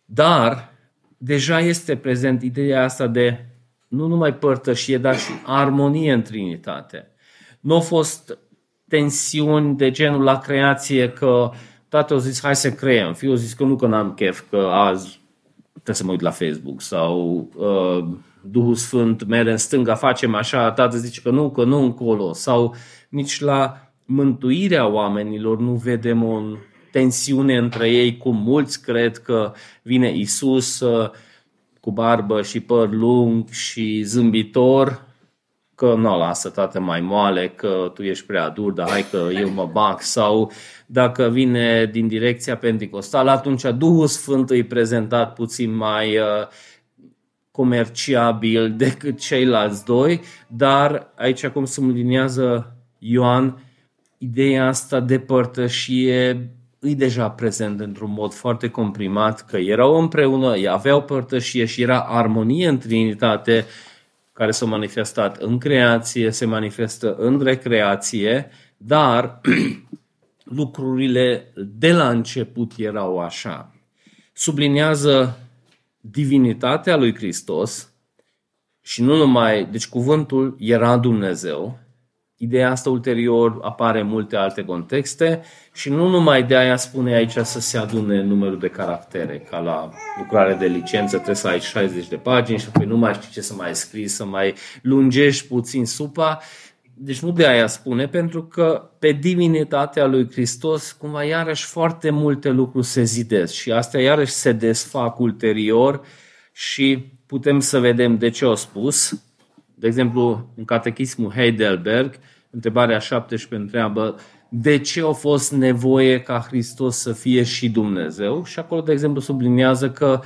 Dar deja este prezent ideea asta de nu numai părtășie, dar și armonie în Trinitate. Nu au fost tensiuni de genul la creație că tatăl a zis hai să creăm, fiul a zis că nu că n-am chef, că azi trebuie să mă uit la Facebook sau uh, Duhul Sfânt mere în stânga, facem așa, tatăl zice că nu, că nu încolo sau nici la mântuirea oamenilor, nu vedem o tensiune între ei, cum mulți cred că vine Isus uh, cu barbă și păr lung și zâmbitor, că nu lasă tată mai moale, că tu ești prea dur, dar hai că eu mă bag. Sau dacă vine din direcția pentecostală, atunci Duhul Sfânt îi prezentat puțin mai uh, comerciabil decât ceilalți doi, dar aici cum subliniază Ioan, ideea asta de părtășie îi deja prezent într-un mod foarte comprimat, că erau împreună, ei aveau părtășie și era armonie în Trinitate care s-a manifestat în creație, se manifestă în recreație, dar lucrurile de la început erau așa. Sublinează divinitatea lui Hristos și nu numai, deci cuvântul era Dumnezeu, Ideea asta ulterior apare în multe alte contexte și nu numai de aia spune aici să se adune numărul de caractere, ca la lucrare de licență trebuie să ai 60 de pagini și apoi nu mai știi ce să mai scrii, să mai lungești puțin supa. Deci nu de aia spune, pentru că pe divinitatea lui Hristos cumva iarăși foarte multe lucruri se zidesc și astea iarăși se desfac ulterior și putem să vedem de ce au spus. De exemplu, în Catechismul Heidelberg, întrebarea 17 întreabă de ce a fost nevoie ca Hristos să fie și Dumnezeu și acolo, de exemplu, subliniază că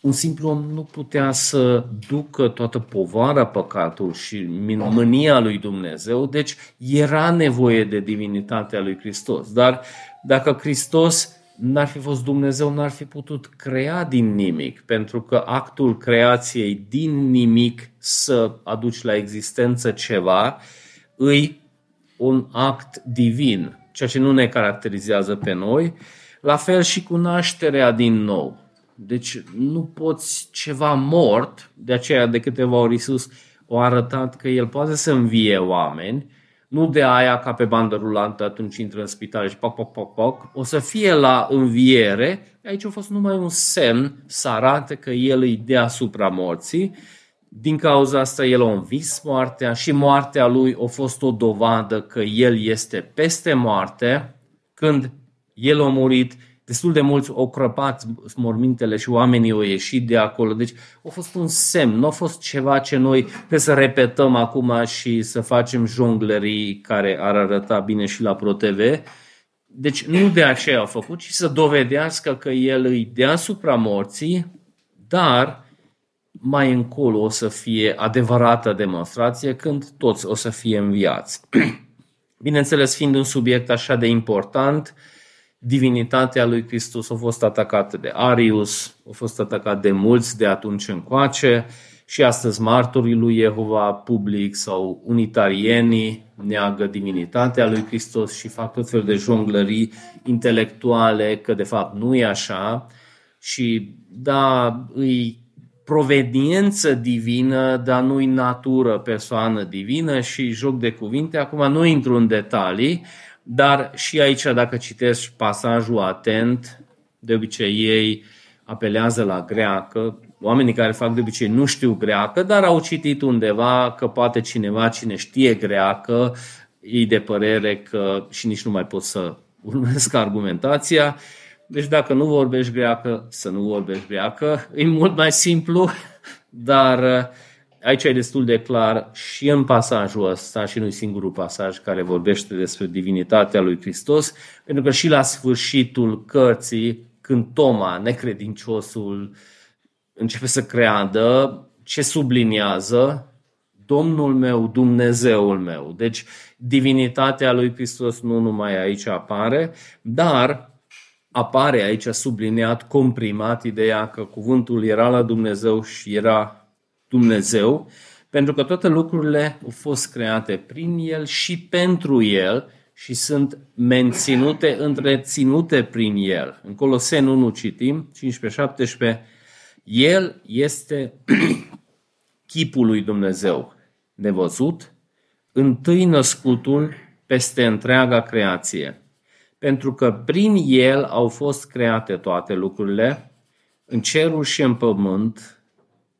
un simplu om nu putea să ducă toată povara păcatului și mânia lui Dumnezeu, deci era nevoie de divinitatea lui Hristos. Dar dacă Hristos n-ar fi fost Dumnezeu, n-ar fi putut crea din nimic, pentru că actul creației din nimic să aduci la existență ceva, îi un act divin, ceea ce nu ne caracterizează pe noi, la fel și cu nașterea din nou. Deci nu poți ceva mort, de aceea de câteva ori Iisus a arătat că El poate să învie oameni, nu de aia ca pe bandă rulantă atunci intră în spital și poc, poc, poc, poc, o să fie la înviere, aici a fost numai un semn să arate că El îi deasupra morții, Din cauza asta el a învis moartea și moartea lui a fost o dovadă că el este peste moarte. Când el a murit, destul de mulți au crăpat mormintele și oamenii au ieșit de acolo. Deci a fost un semn, nu a fost ceva ce noi trebuie să repetăm acum și să facem jonglerii care ar arăta bine și la ProTV. Deci nu de aceea a făcut, ci să dovedească că el îi deasupra morții, dar mai încolo o să fie adevărată demonstrație când toți o să fie înviați. Bineînțeles, fiind un subiect așa de important, divinitatea lui Hristos a fost atacată de Arius, a fost atacat de mulți de atunci încoace și astăzi martorii lui Jehova public sau unitarienii neagă divinitatea lui Hristos și fac tot fel de jonglării intelectuale că de fapt nu e așa și da, îi proveniență divină, dar nu-i natură, persoană divină și joc de cuvinte. Acum nu intru în detalii, dar și aici, dacă citești pasajul atent, de obicei ei apelează la greacă. Oamenii care fac de obicei nu știu greacă, dar au citit undeva că poate cineva cine știe greacă, ei de părere că și nici nu mai pot să urmesc argumentația. Deci dacă nu vorbești greacă, să nu vorbești greacă. E mult mai simplu, dar aici e destul de clar și în pasajul ăsta, și nu singurul pasaj care vorbește despre divinitatea lui Hristos, pentru că și la sfârșitul cărții, când Toma, necredinciosul, începe să creadă, ce subliniază? Domnul meu, Dumnezeul meu. Deci divinitatea lui Hristos nu numai aici apare, dar apare aici subliniat, comprimat ideea că cuvântul era la Dumnezeu și era Dumnezeu, pentru că toate lucrurile au fost create prin El și pentru El și sunt menținute, întreținute prin El. În Coloseni 1 citim, 15-17, El este chipul lui Dumnezeu nevăzut, întâi născutul peste întreaga creație. Pentru că prin El au fost create toate lucrurile, în cerul și în pământ,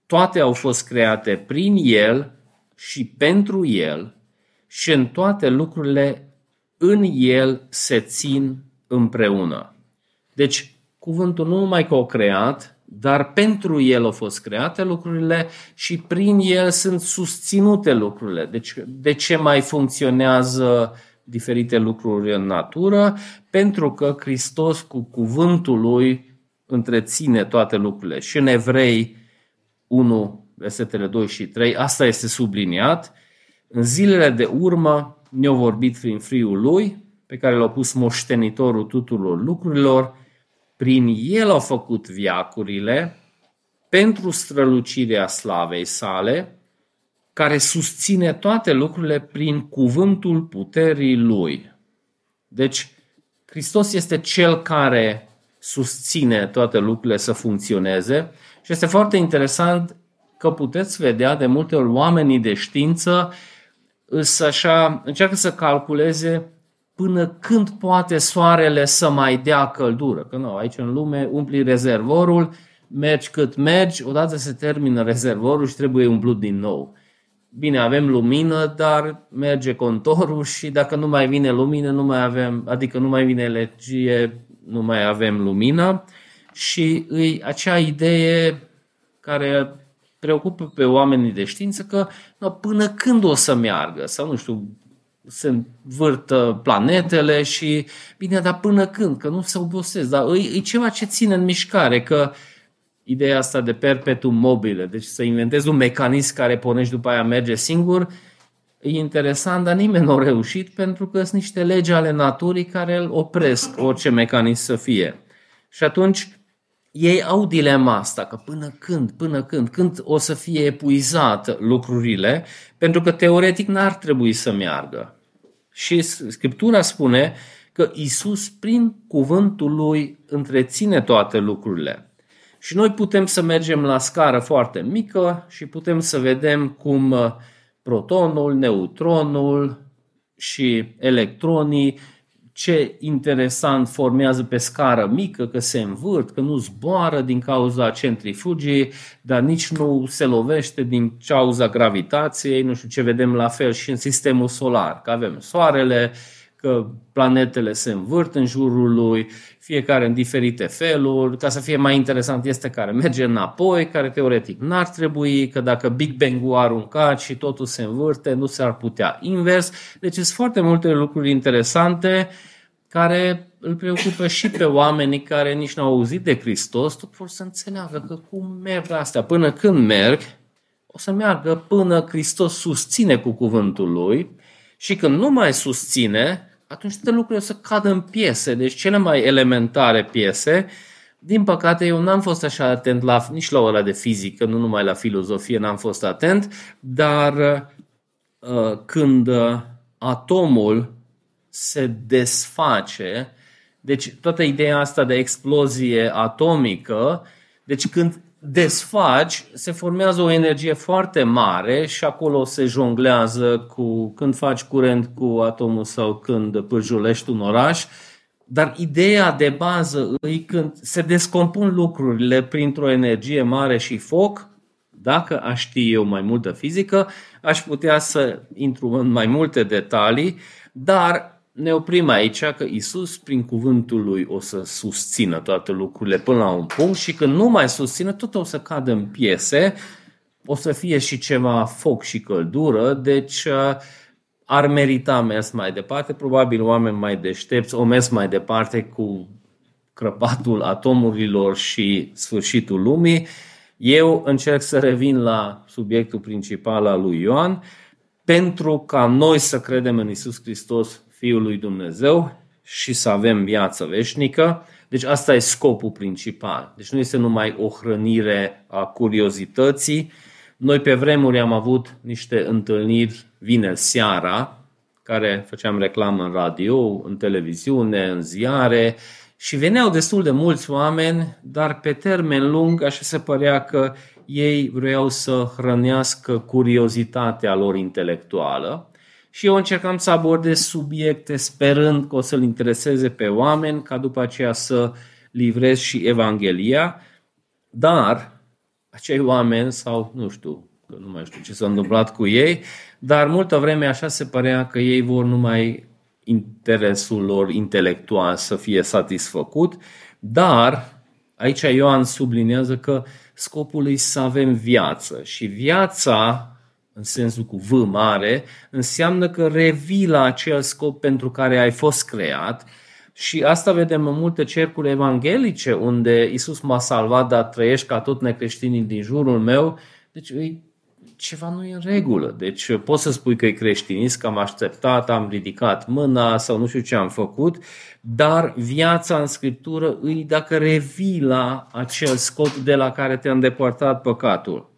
toate au fost create prin El și pentru El și în toate lucrurile în El se țin împreună. Deci, cuvântul nu numai că o creat, dar pentru El au fost create lucrurile și prin El sunt susținute lucrurile. Deci, de ce mai funcționează diferite lucruri în natură? Pentru că Hristos cu cuvântul Lui întreține toate lucrurile. Și în Evrei 1, versetele 2 și 3, asta este subliniat. În zilele de urmă ne-a vorbit prin Fiul Lui, pe care l-a pus moștenitorul tuturor lucrurilor, prin El au făcut viacurile pentru strălucirea slavei sale, care susține toate lucrurile prin cuvântul puterii Lui. Deci, Hristos este Cel care susține toate lucrurile să funcționeze și este foarte interesant că puteți vedea de multe ori oamenii de știință să așa, încearcă să calculeze până când poate soarele să mai dea căldură. Că nu, aici în lume umpli rezervorul, mergi cât mergi, odată se termină rezervorul și trebuie umplut din nou. Bine, avem lumină, dar merge contorul și dacă nu mai vine lumină, nu mai avem, adică nu mai vine energie, nu mai avem lumină și îi acea idee care preocupă pe oamenii de știință că no, până când o să meargă sau nu știu, se învârtă planetele și bine, dar până când? Că nu se obosesc, dar e, e ceva ce ține în mișcare, că ideea asta de perpetuum mobile, deci să inventezi un mecanism care pornești după aia merge singur, e interesant, dar nimeni nu a reușit pentru că sunt niște legi ale naturii care îl opresc orice mecanism să fie. Și atunci ei au dilema asta, că până când, până când, când o să fie epuizat lucrurile, pentru că teoretic n-ar trebui să meargă. Și Scriptura spune că Isus, prin cuvântul lui, întreține toate lucrurile. Și noi putem să mergem la scară foarte mică și putem să vedem cum protonul, neutronul și electronii ce interesant formează pe scară mică, că se învârt, că nu zboară din cauza centrifugii, dar nici nu se lovește din cauza gravitației, nu știu ce vedem la fel și în sistemul solar, că avem soarele, că planetele se învârt în jurul lui, fiecare în diferite feluri. Ca să fie mai interesant este care merge înapoi, care teoretic n-ar trebui, că dacă Big Bang-ul a aruncat și totul se învârte, nu s-ar putea invers. Deci sunt foarte multe lucruri interesante care îl preocupă și pe oamenii care nici n-au auzit de Hristos, tot vor să înțeleagă că cum merg astea. Până când merg, o să meargă până Hristos susține cu cuvântul lui și când nu mai susține, atunci toate lucrurile o să cadă în piese. Deci cele mai elementare piese, din păcate eu n-am fost așa atent la, nici la ora de fizică, nu numai la filozofie n-am fost atent, dar uh, când uh, atomul se desface, deci toată ideea asta de explozie atomică, deci când desfaci, se formează o energie foarte mare și acolo se jonglează cu când faci curent cu atomul sau când pârjulești un oraș. Dar ideea de bază e când se descompun lucrurile printr-o energie mare și foc, dacă aș ști eu mai multă fizică, aș putea să intru în mai multe detalii, dar ne oprim aici că Isus, prin cuvântul lui, o să susțină toate lucrurile până la un punct și când nu mai susține, tot o să cadă în piese, o să fie și ceva foc și căldură, deci uh, ar merita mers mai departe. Probabil oameni mai deștepți o mers mai departe cu crăpatul atomurilor și sfârșitul lumii. Eu încerc să revin la subiectul principal al lui Ioan, pentru ca noi să credem în Isus Hristos Fiul lui Dumnezeu și să avem viață veșnică. Deci asta e scopul principal. Deci nu este numai o hrănire a curiozității. Noi pe vremuri am avut niște întâlniri vineri seara, care făceam reclamă în radio, în televiziune, în ziare și veneau destul de mulți oameni, dar pe termen lung așa se părea că ei vreau să hrănească curiozitatea lor intelectuală și eu încercam să abordez subiecte sperând că o să-l intereseze pe oameni, ca după aceea să livrez și Evanghelia, dar acei oameni sau nu știu, că nu mai știu ce s-a întâmplat cu ei, dar multă vreme așa se părea că ei vor numai interesul lor intelectual să fie satisfăcut, dar aici Ioan sublinează că scopul e să avem viață și viața în sensul cu V mare, înseamnă că revii la acel scop pentru care ai fost creat și asta vedem în multe cercuri evanghelice unde Isus m-a salvat, dar trăiești ca tot necreștinii din jurul meu. Deci ceva nu e în regulă. Deci poți să spui că e creștinist, că am așteptat, am ridicat mâna sau nu știu ce am făcut, dar viața în Scriptură îi dacă revii la acel scop de la care te-a îndepărtat păcatul.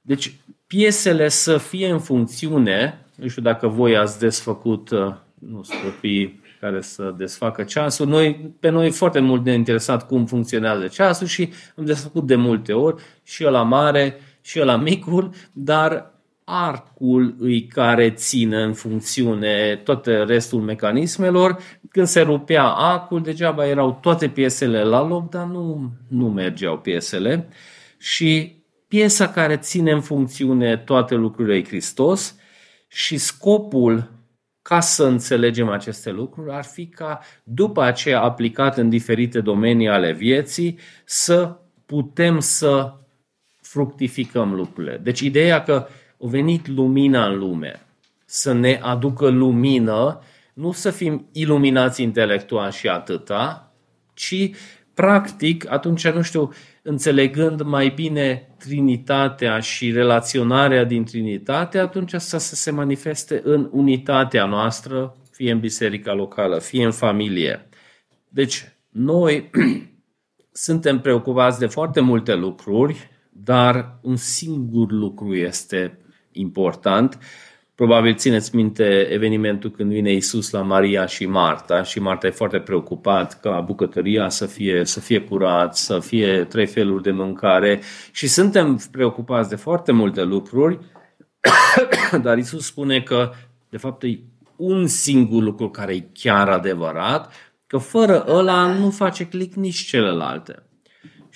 Deci piesele să fie în funcțiune, nu știu dacă voi ați desfăcut, uh, nu copii care să desfacă ceasul. Noi, pe noi foarte mult ne interesat cum funcționează ceasul și am desfăcut de multe ori și la mare și la micul, dar arcul îi care ține în funcțiune tot restul mecanismelor. Când se rupea arcul, degeaba erau toate piesele la loc, dar nu, nu mergeau piesele. Și piesa care ține în funcțiune toate lucrurile Hristos și scopul ca să înțelegem aceste lucruri ar fi ca după aceea aplicat în diferite domenii ale vieții să putem să fructificăm lucrurile. Deci ideea că a venit lumina în lume să ne aducă lumină, nu să fim iluminați intelectual și atâta, ci practic, atunci, nu știu, înțelegând mai bine Trinitatea și relaționarea din Trinitate, atunci să se manifeste în unitatea noastră, fie în biserica locală, fie în familie. Deci, noi suntem preocupați de foarte multe lucruri, dar un singur lucru este important Probabil țineți minte evenimentul când vine Isus la Maria și Marta și Marta e foarte preocupat ca bucătăria să fie, să fie curat, să fie trei feluri de mâncare și suntem preocupați de foarte multe lucruri, dar Isus spune că de fapt e un singur lucru care e chiar adevărat, că fără ăla nu face click nici celelalte.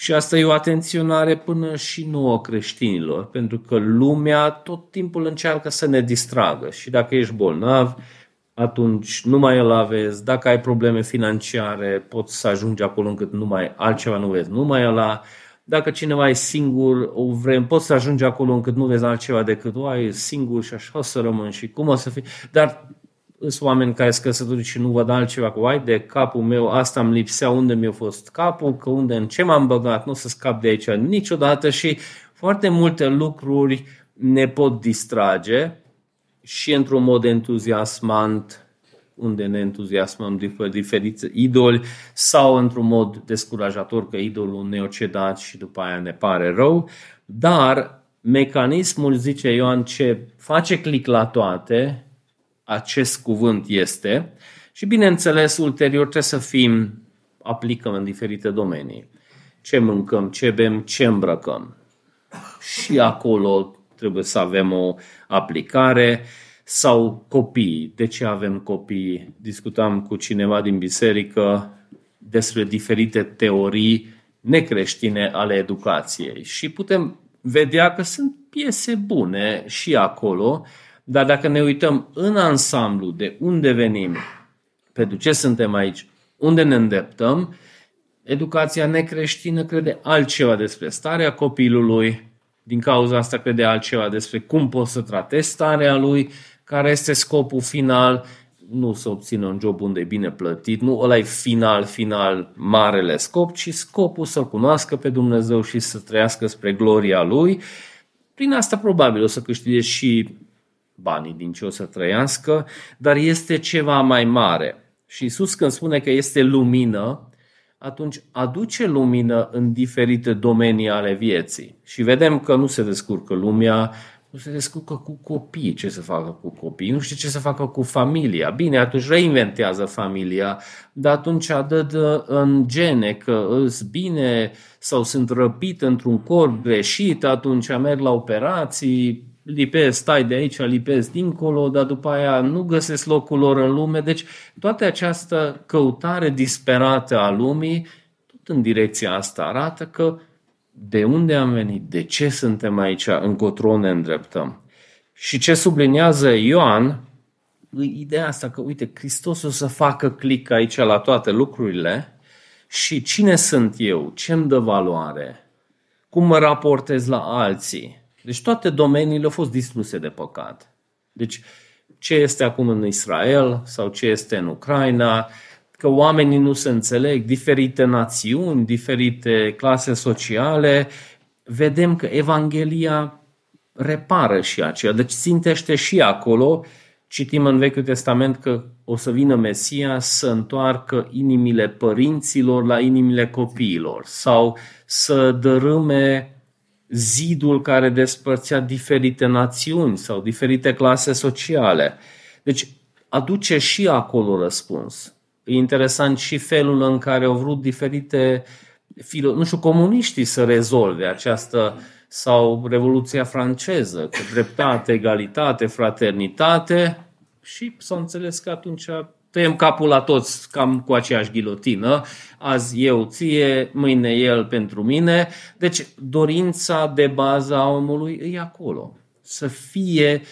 Și asta e o atenționare până și nouă creștinilor, pentru că lumea tot timpul încearcă să ne distragă. Și dacă ești bolnav, atunci nu mai îl aveți. Dacă ai probleme financiare, poți să ajungi acolo încât nu mai altceva nu vezi, nu mai ăla. Dacă cineva e singur, o vrem, poți să ajungi acolo încât nu vezi altceva decât o ai singur și așa o să rămân și cum o să fie. Dar sunt oameni care sunt căsătoriți și nu văd altceva cu ai de capul meu, asta îmi lipsea unde mi-a fost capul, că unde în ce m-am băgat, nu o să scap de aici niciodată. Și foarte multe lucruri ne pot distrage și într-un mod entuziasmant unde ne entuziasmăm de diferiți idoli sau într-un mod descurajator că idolul ne-a cedat și după aia ne pare rău, dar mecanismul, zice Ioan, ce face click la toate, acest cuvânt este și bineînțeles ulterior trebuie să fim, aplicăm în diferite domenii. Ce mâncăm, ce bem, ce îmbrăcăm. Și acolo trebuie să avem o aplicare sau copii. De ce avem copii? Discutam cu cineva din biserică despre diferite teorii necreștine ale educației și putem vedea că sunt piese bune și acolo, dar dacă ne uităm în ansamblu de unde venim, pentru ce suntem aici, unde ne îndreptăm, educația necreștină crede altceva despre starea copilului, din cauza asta crede altceva despre cum poți să tratezi starea lui, care este scopul final, nu să obțină un job unde e bine plătit, nu ăla e final, final, marele scop, ci scopul să cunoască pe Dumnezeu și să trăiască spre gloria Lui. Prin asta probabil o să câștige și banii din ce o să trăiască, dar este ceva mai mare. Și Isus când spune că este lumină, atunci aduce lumină în diferite domenii ale vieții. Și vedem că nu se descurcă lumea, nu se descurcă cu copii, ce să facă cu copii, nu știe ce să facă cu familia. Bine, atunci reinventează familia, dar atunci dă în gene că îs bine sau sunt răpit într-un corp greșit, atunci merg la operații, lipesc, stai de aici, lipesc dincolo, dar după aia nu găsesc locul lor în lume. Deci toată această căutare disperată a lumii, tot în direcția asta arată că de unde am venit, de ce suntem aici, încotro ne îndreptăm. Și ce subliniază Ioan, ideea asta că, uite, Hristos o să facă click aici la toate lucrurile și cine sunt eu, ce îmi dă valoare, cum mă raportez la alții, deci toate domeniile au fost distruse de păcat. Deci ce este acum în Israel sau ce este în Ucraina, că oamenii nu se înțeleg, diferite națiuni, diferite clase sociale, vedem că Evanghelia repară și aceea, deci țintește și acolo. Citim în Vechiul Testament că o să vină Mesia să întoarcă inimile părinților la inimile copiilor sau să dărâme zidul care despărțea diferite națiuni sau diferite clase sociale. Deci aduce și acolo răspuns. E interesant și felul în care au vrut diferite, nu știu, comuniștii să rezolve această sau Revoluția franceză, cu dreptate, egalitate, fraternitate și s-a înțeles că atunci tăiem capul la toți cam cu aceeași ghilotină. Azi eu ție, mâine el pentru mine. Deci dorința de bază a omului e acolo. Să fie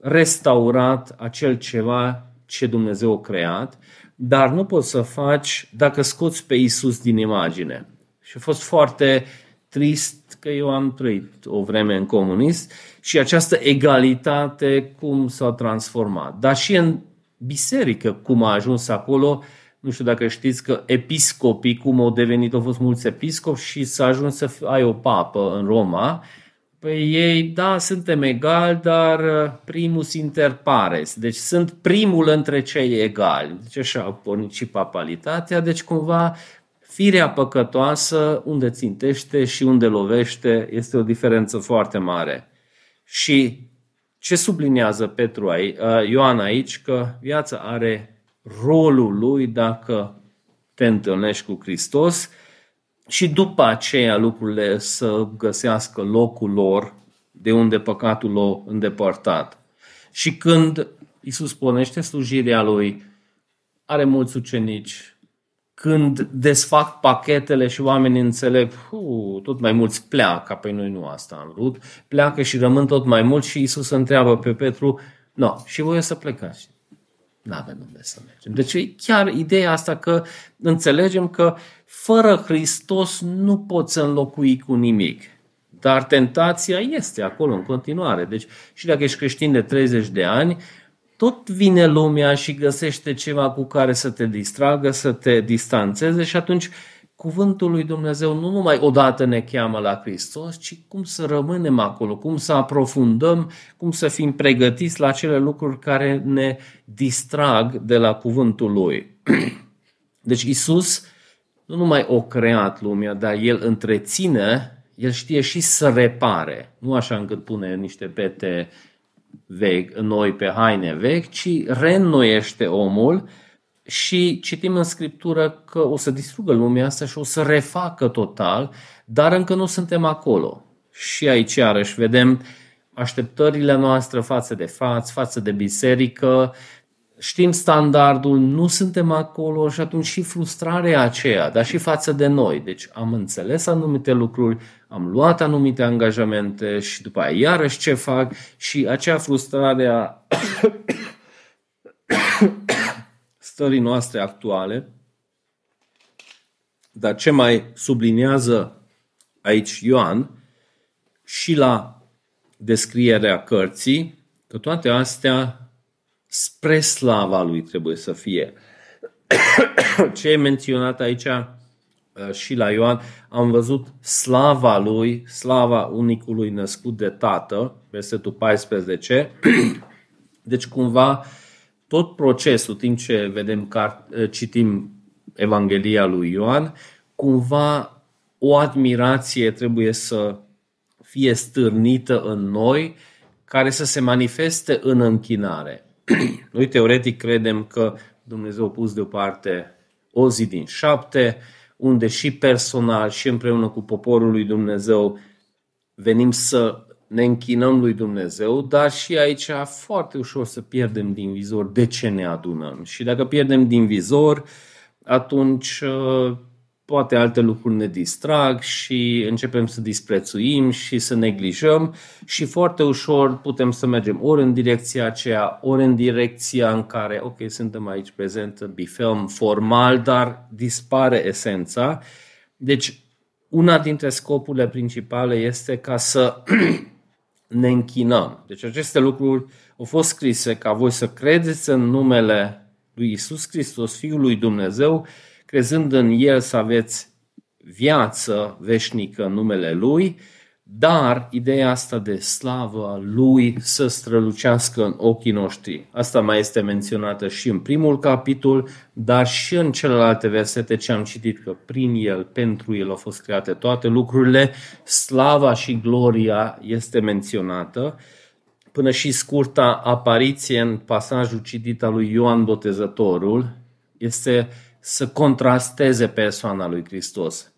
restaurat acel ceva ce Dumnezeu a creat, dar nu poți să faci dacă scoți pe Isus din imagine. Și a fost foarte trist că eu am trăit o vreme în comunist și această egalitate cum s-a transformat. Dar și în biserică, cum a ajuns acolo. Nu știu dacă știți că episcopii, cum au devenit, au fost mulți episcopi și s-a ajuns să ai o papă în Roma. Păi ei, da, suntem egali, dar uh, primus inter pares. Deci sunt primul între cei egali. Deci așa a pornit și papalitatea. Deci cumva firea păcătoasă, unde țintește și unde lovește, este o diferență foarte mare. Și ce subliniază Petru aici, uh, Ioan aici? Că viața are rolul lui dacă te întâlnești cu Hristos și după aceea lucrurile să găsească locul lor de unde păcatul l-a îndepărtat. Și când Iisus pornește slujirea lui, are mulți ucenici, când desfac pachetele și oamenii înțeleg, tot mai mulți pleacă, pe noi nu asta am vrut, pleacă și rămân tot mai mulți și Iisus întreabă pe Petru, no, și voi să plecați. Nu avem unde să mergem. Deci e chiar ideea asta că înțelegem că fără Hristos nu poți înlocui cu nimic. Dar tentația este acolo în continuare. Deci și dacă ești creștin de 30 de ani, tot vine lumea și găsește ceva cu care să te distragă, să te distanțeze și atunci cuvântul lui Dumnezeu nu numai odată ne cheamă la Hristos, ci cum să rămânem acolo, cum să aprofundăm, cum să fim pregătiți la acele lucruri care ne distrag de la cuvântul lui. Deci Isus nu numai o creat lumea, dar El întreține, El știe și să repare. Nu așa încât pune niște pete vechi, noi pe haine vechi, ci reînnoiește omul și citim în Scriptură că o să distrugă lumea asta și o să refacă total, dar încă nu suntem acolo. Și aici iarăși vedem așteptările noastre față de frați, față de biserică, știm standardul, nu suntem acolo și atunci și frustrarea aceea, dar și față de noi. Deci am înțeles anumite lucruri, am luat anumite angajamente și după aia iarăși ce fac și acea frustrare a stării noastre actuale. Dar ce mai subliniază aici Ioan și la descrierea cărții, că toate astea spre slava lui trebuie să fie. Ce e menționat aici uh, și la Ioan, am văzut slava lui, slava unicului născut de tată, versetul 14. Deci cumva tot procesul, timp ce vedem, uh, citim Evanghelia lui Ioan, cumva o admirație trebuie să fie stârnită în noi, care să se manifeste în închinare. Noi teoretic credem că Dumnezeu a pus deoparte o zi din șapte, unde și personal și împreună cu poporul lui Dumnezeu venim să ne închinăm lui Dumnezeu, dar și aici foarte ușor să pierdem din vizor de ce ne adunăm. Și dacă pierdem din vizor, atunci poate alte lucruri ne distrag și începem să disprețuim și să neglijăm și foarte ușor putem să mergem ori în direcția aceea, ori în direcția în care, ok, suntem aici prezent, bifilm formal, dar dispare esența. Deci, una dintre scopurile principale este ca să ne închinăm. Deci aceste lucruri au fost scrise ca voi să credeți în numele lui Isus Hristos, Fiul lui Dumnezeu, crezând în El să aveți viață veșnică în numele Lui, dar ideea asta de slavă a Lui să strălucească în ochii noștri. Asta mai este menționată și în primul capitol, dar și în celelalte versete ce am citit, că prin El, pentru El au fost create toate lucrurile, slava și gloria este menționată, până și scurta apariție în pasajul citit al lui Ioan Botezătorul, este să contrasteze persoana lui Hristos.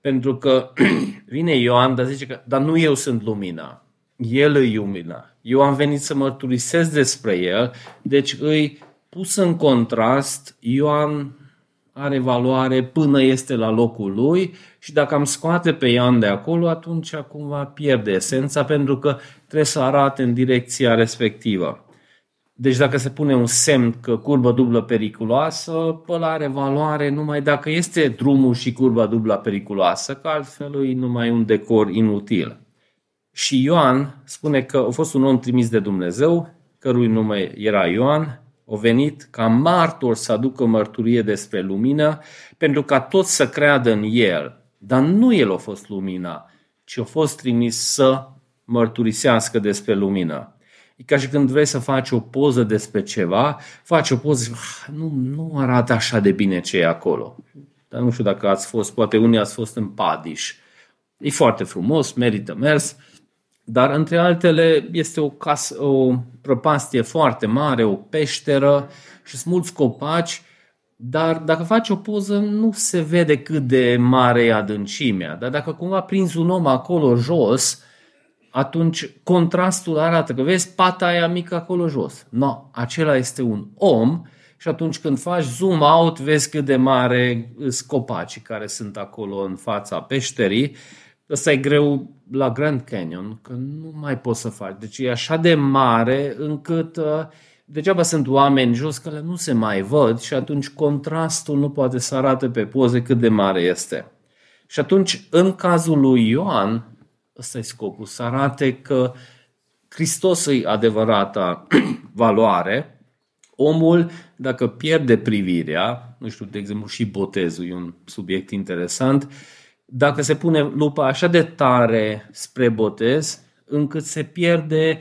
Pentru că vine Ioan, dar zice că, dar nu eu sunt lumina, El e lumina. Eu am venit să mărturisesc despre El, deci îi pus în contrast, Ioan are valoare până este la locul lui și dacă am scoate pe Ioan de acolo, atunci cumva pierde esența pentru că trebuie să arate în direcția respectivă. Deci dacă se pune un semn că curbă dublă periculoasă, ăla are valoare numai dacă este drumul și curba dublă periculoasă, că altfel e numai un decor inutil. Și Ioan spune că a fost un om trimis de Dumnezeu, cărui nume era Ioan, a venit ca martor să aducă mărturie despre lumină, pentru ca toți să creadă în el. Dar nu el a fost lumina, ci a fost trimis să mărturisească despre lumină. E ca și când vrei să faci o poză despre ceva, faci o poză și ah, nu, nu arată așa de bine ce e acolo. Dar nu știu dacă ați fost, poate unii ați fost în Padiș. E foarte frumos, merită mers, dar între altele este o, casă, o prăpastie foarte mare, o peșteră și sunt mulți copaci, dar dacă faci o poză nu se vede cât de mare e adâncimea. Dar dacă cumva prinzi un om acolo jos, atunci contrastul arată că vezi pata aia mică acolo jos. No, acela este un om și atunci când faci zoom out vezi cât de mare sunt copacii care sunt acolo în fața peșterii. Ăsta e greu la Grand Canyon, că nu mai poți să faci. Deci e așa de mare încât uh, degeaba sunt oameni jos că nu se mai văd și atunci contrastul nu poate să arate pe poze cât de mare este. Și atunci, în cazul lui Ioan, ăsta e scopul, să arate că Hristos e adevărata valoare, omul, dacă pierde privirea, nu știu, de exemplu, și botezul e un subiect interesant, dacă se pune lupa așa de tare spre botez, încât se pierde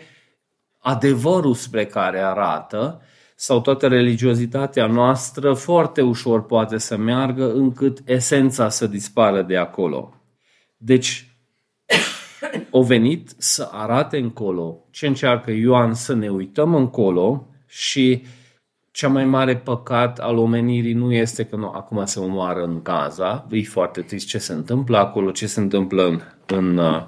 adevărul spre care arată, sau toată religiozitatea noastră foarte ușor poate să meargă încât esența să dispară de acolo. Deci, o venit să arate încolo. Ce încearcă Ioan să ne uităm încolo și cea mai mare păcat al omenirii nu este că nu, acum se omoară în Gaza, e foarte trist ce se întâmplă acolo, ce se întâmplă în, în uh,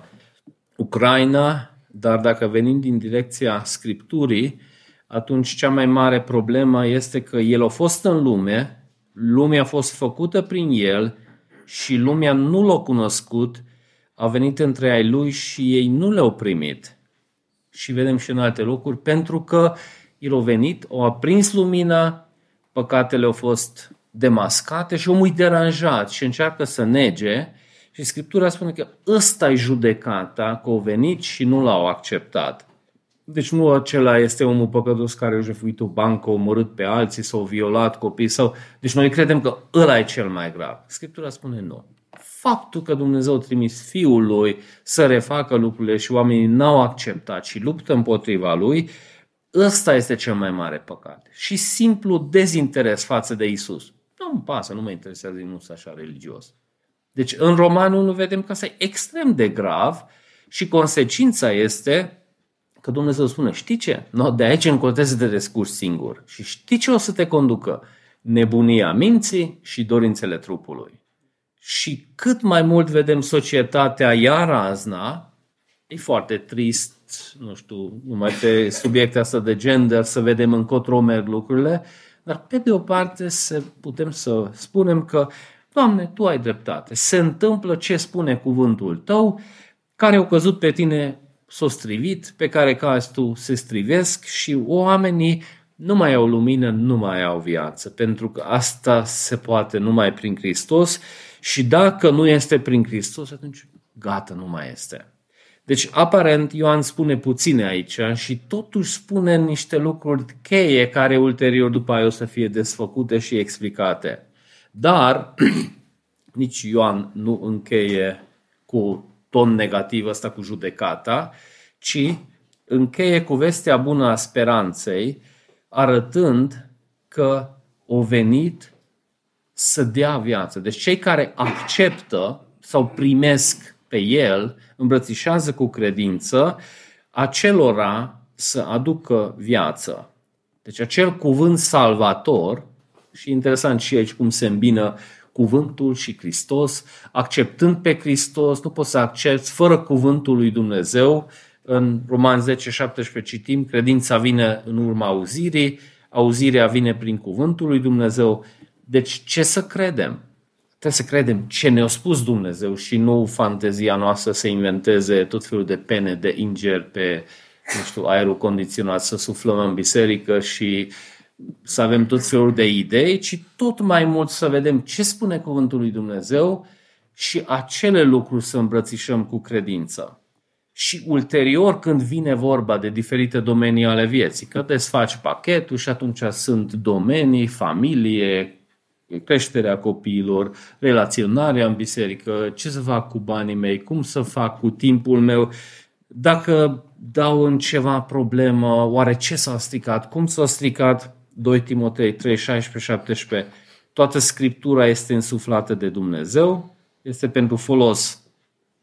Ucraina, dar dacă venim din direcția Scripturii, atunci cea mai mare problemă este că el a fost în lume, lumea a fost făcută prin el și lumea nu l-a cunoscut, a venit între ai lui și ei nu le-au primit. Și vedem și în alte locuri, pentru că el a venit, a aprins lumina, păcatele au fost demascate și omul e deranjat și încearcă să nege și Scriptura spune că ăsta e judecata, că au venit și nu l-au acceptat. Deci nu acela este omul păcătos care a jefuit o bancă, a omorât pe alții sau violat copii. Sau... Deci noi credem că ăla e cel mai grav. Scriptura spune nu. Faptul că Dumnezeu a trimis Fiul Lui să refacă lucrurile și oamenii n-au acceptat și luptă împotriva Lui, ăsta este cel mai mare păcat. Și simplu dezinteres față de Isus. Nu-mi pasă, nu mă interesează, nu sunt așa religios. Deci în Romanul nu vedem că asta e extrem de grav și consecința este că Dumnezeu spune, știi ce? No, de aici încotez să te descurci singur. Și știi ce o să te conducă? Nebunia minții și dorințele trupului. Și cât mai mult vedem societatea ea razna, e foarte trist, nu știu, numai pe subiecte asta de gender, să vedem încotro merg lucrurile, dar pe de o parte să putem să spunem că, Doamne, Tu ai dreptate, se întâmplă ce spune cuvântul Tău, care au căzut pe tine s-o strivit, pe care ca tu se strivesc și oamenii nu mai au lumină, nu mai au viață, pentru că asta se poate numai prin Hristos și dacă nu este prin Hristos, atunci gata, nu mai este. Deci, aparent, Ioan spune puține aici și totuși spune niște lucruri cheie care ulterior după aia o să fie desfăcute și explicate. Dar nici Ioan nu încheie cu ton negativ ăsta cu judecata, ci încheie cu vestea bună a speranței, arătând că o venit să dea viață. Deci cei care acceptă sau primesc pe el, îmbrățișează cu credință, acelora să aducă viață. Deci acel cuvânt salvator, și interesant și aici cum se îmbină cuvântul și Hristos, acceptând pe Hristos, nu poți să accepti fără cuvântul lui Dumnezeu. În Roman 10, 17 citim, credința vine în urma auzirii, auzirea vine prin cuvântul lui Dumnezeu. Deci ce să credem? Trebuie să credem ce ne-a spus Dumnezeu și nu fantezia noastră să inventeze tot felul de pene de inger pe nu știu, aerul condiționat, să suflăm în biserică și să avem tot felul de idei, ci tot mai mult să vedem ce spune Cuvântul lui Dumnezeu și acele lucruri să îmbrățișăm cu credință. Și ulterior, când vine vorba de diferite domenii ale vieții, că desfaci pachetul și atunci sunt domenii, familie, creșterea copiilor, relaționarea în biserică, ce să fac cu banii mei, cum să fac cu timpul meu, dacă dau în ceva problemă, oare ce s-a stricat, cum s-a stricat, 2 Timotei 3, 16, 17, toată Scriptura este însuflată de Dumnezeu, este pentru folos,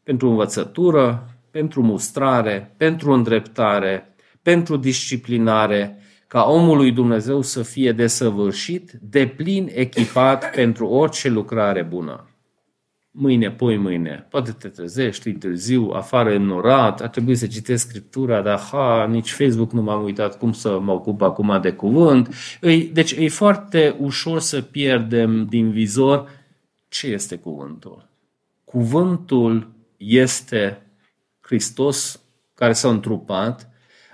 pentru învățătură, pentru mustrare, pentru îndreptare, pentru disciplinare, ca omul lui Dumnezeu să fie desăvârșit, de plin echipat pentru orice lucrare bună. mâine, poi mâine. Poate te trezești, e târziu, afară înnorat, ar trebui să citesc Scriptura, dar ha, nici Facebook nu m-am uitat cum să mă ocup acum de cuvânt. Deci e foarte ușor să pierdem din vizor ce este cuvântul. Cuvântul este Hristos care s-a întrupat,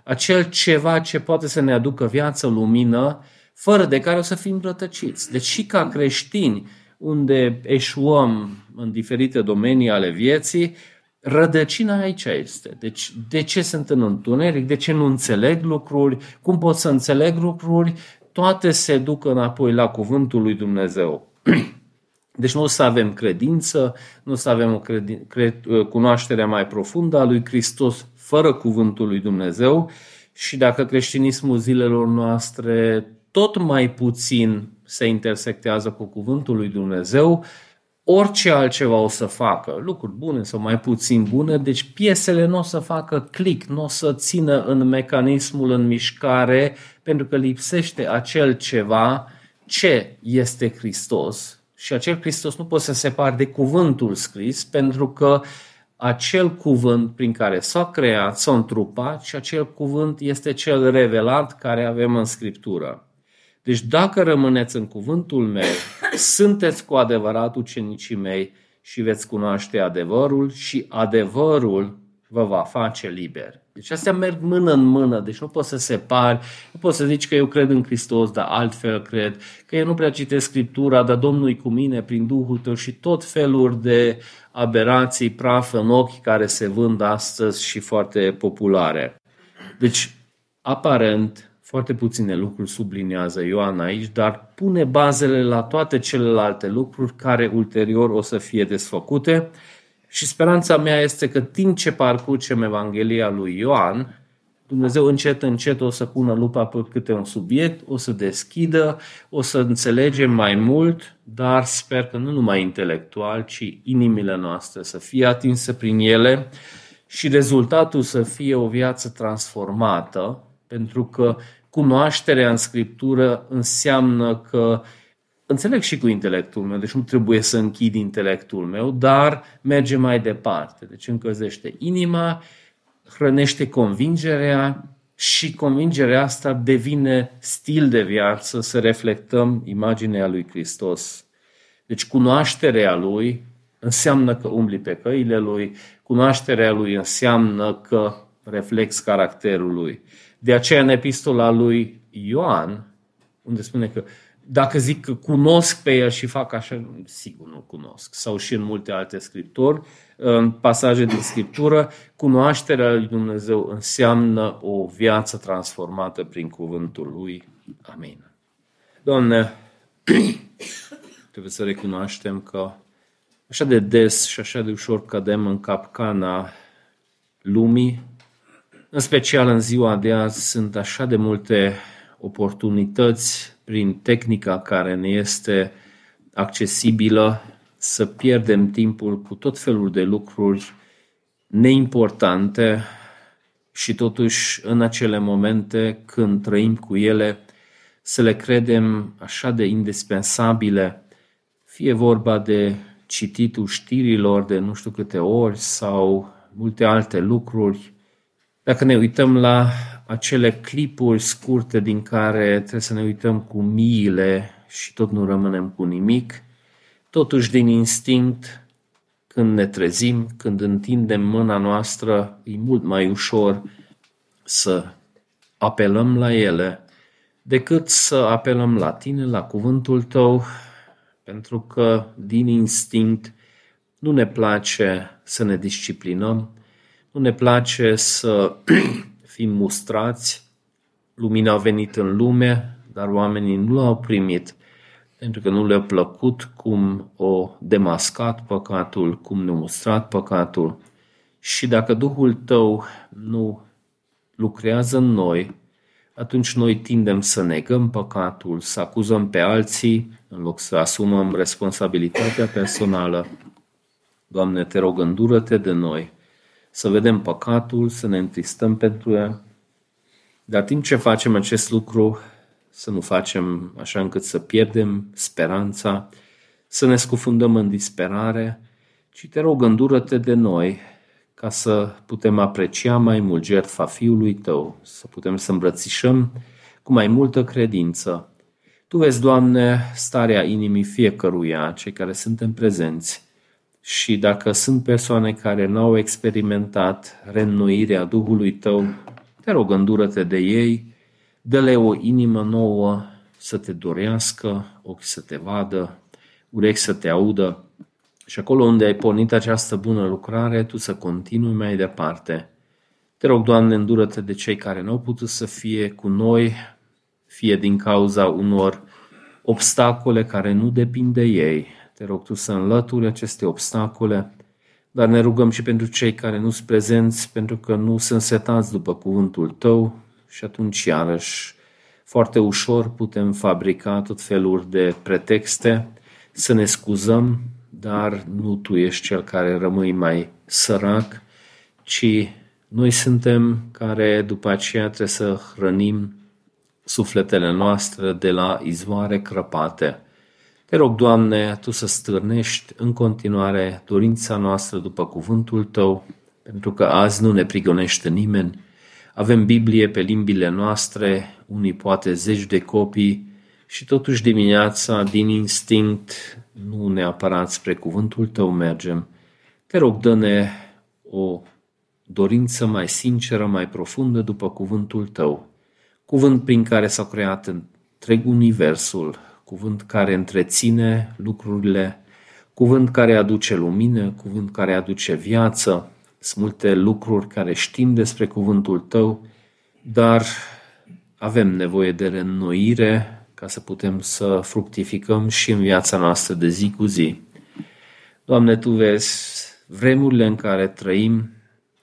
acel ceva ce poate să ne aducă viață, lumină, fără de care o să fim rătăciți. Deci și ca creștini, unde eșuăm în diferite domenii ale vieții, rădăcina aici este. Deci de ce sunt în întuneric, de ce nu înțeleg lucruri, cum pot să înțeleg lucruri, toate se duc înapoi la cuvântul lui Dumnezeu. Deci nu o să avem credință, nu o să avem o credi- cre- cunoaștere mai profundă a lui Hristos fără cuvântul lui Dumnezeu și dacă creștinismul zilelor noastre tot mai puțin se intersectează cu cuvântul lui Dumnezeu, orice altceva o să facă, lucruri bune sau mai puțin bune, deci piesele nu o să facă click, nu o să țină în mecanismul în mișcare, pentru că lipsește acel ceva ce este Hristos. Și acel Hristos nu poate să se separe de cuvântul scris, pentru că acel cuvânt prin care s-a creat, s-a întrupat și acel cuvânt este cel revelat care avem în Scriptură. Deci dacă rămâneți în cuvântul meu, sunteți cu adevărat ucenicii mei și veți cunoaște adevărul și adevărul vă va face liber. Deci astea merg mână în mână, deci nu poți să separi, nu poți să zici că eu cred în Hristos, dar altfel cred, că eu nu prea citesc Scriptura, dar Domnul e cu mine prin Duhul tău și tot feluri de aberații, praf în ochi care se vând astăzi și foarte populare. Deci, aparent, foarte puține lucruri subliniază Ioan aici, dar pune bazele la toate celelalte lucruri care ulterior o să fie desfăcute și speranța mea este că timp ce parcurgem Evanghelia lui Ioan, Dumnezeu încet, încet o să pună lupa pe câte un subiect, o să deschidă, o să înțelegem mai mult, dar sper că nu numai intelectual, ci inimile noastre să fie atinse prin ele și rezultatul să fie o viață transformată, pentru că cunoașterea în Scriptură înseamnă că înțeleg și cu intelectul meu, deci nu trebuie să închid intelectul meu, dar merge mai departe. Deci încălzește inima, hrănește convingerea și convingerea asta devine stil de viață să reflectăm imaginea lui Hristos. Deci cunoașterea lui înseamnă că umbli pe căile lui, cunoașterea lui înseamnă că reflex caracterul lui. De aceea în epistola lui Ioan, unde spune că dacă zic că cunosc pe el și fac așa, sigur nu cunosc. Sau și în multe alte scripturi, în pasaje din Scriptură, cunoașterea lui Dumnezeu înseamnă o viață transformată prin cuvântul lui. Amin. Doamne, trebuie să recunoaștem că așa de des și așa de ușor cădem în capcana lumii, în special în ziua de azi sunt așa de multe oportunități prin tehnica care ne este accesibilă să pierdem timpul cu tot felul de lucruri neimportante și totuși în acele momente când trăim cu ele să le credem așa de indispensabile, fie vorba de cititul știrilor de nu știu câte ori sau multe alte lucruri. Dacă ne uităm la acele clipuri scurte din care trebuie să ne uităm cu miile și tot nu rămânem cu nimic, totuși din instinct, când ne trezim, când întindem mâna noastră, e mult mai ușor să apelăm la ele decât să apelăm la tine, la cuvântul tău, pentru că din instinct nu ne place să ne disciplinăm, nu ne place să fim mustrați, lumina a venit în lume, dar oamenii nu l-au primit pentru că nu le-a plăcut cum o demascat păcatul, cum ne-a mustrat păcatul. Și dacă Duhul tău nu lucrează în noi, atunci noi tindem să negăm păcatul, să acuzăm pe alții, în loc să asumăm responsabilitatea personală. Doamne, te rog, îndură-te de noi, să vedem păcatul, să ne întristăm pentru el. Dar timp ce facem acest lucru, să nu facem așa încât să pierdem speranța, să ne scufundăm în disperare ci te rog, îndură-te de noi ca să putem aprecia mai mult jertfa Fiului Tău, să putem să îmbrățișăm cu mai multă credință. Tu vezi, Doamne, starea inimii fiecăruia, cei care suntem prezenți, și dacă sunt persoane care nu au experimentat reînnoirea Duhului Tău, te rog, îndură-te de ei, dă-le o inimă nouă să te dorească, ochi să te vadă, urechi să te audă și acolo unde ai pornit această bună lucrare, tu să continui mai departe. Te rog, Doamne, îndură-te de cei care nu au putut să fie cu noi, fie din cauza unor obstacole care nu depind de ei. Te rog Tu să înlături aceste obstacole, dar ne rugăm și pentru cei care nu sunt prezenți, pentru că nu sunt setați după cuvântul Tău și atunci iarăși foarte ușor putem fabrica tot felul de pretexte, să ne scuzăm, dar nu Tu ești cel care rămâi mai sărac, ci noi suntem care după aceea trebuie să hrănim sufletele noastre de la izvoare crăpate. Te rog, Doamne, Tu să stârnești în continuare dorința noastră după cuvântul Tău, pentru că azi nu ne prigonește nimeni. Avem Biblie pe limbile noastre, unii poate zeci de copii, și totuși dimineața, din instinct, nu neapărat spre cuvântul Tău mergem. Te rog, dă-ne o dorință mai sinceră, mai profundă după cuvântul Tău cuvânt prin care s-a creat întreg universul, cuvânt care întreține lucrurile, cuvânt care aduce lumină, cuvânt care aduce viață. Sunt multe lucruri care știm despre cuvântul tău, dar avem nevoie de reînnoire ca să putem să fructificăm și în viața noastră de zi cu zi. Doamne, Tu vezi vremurile în care trăim,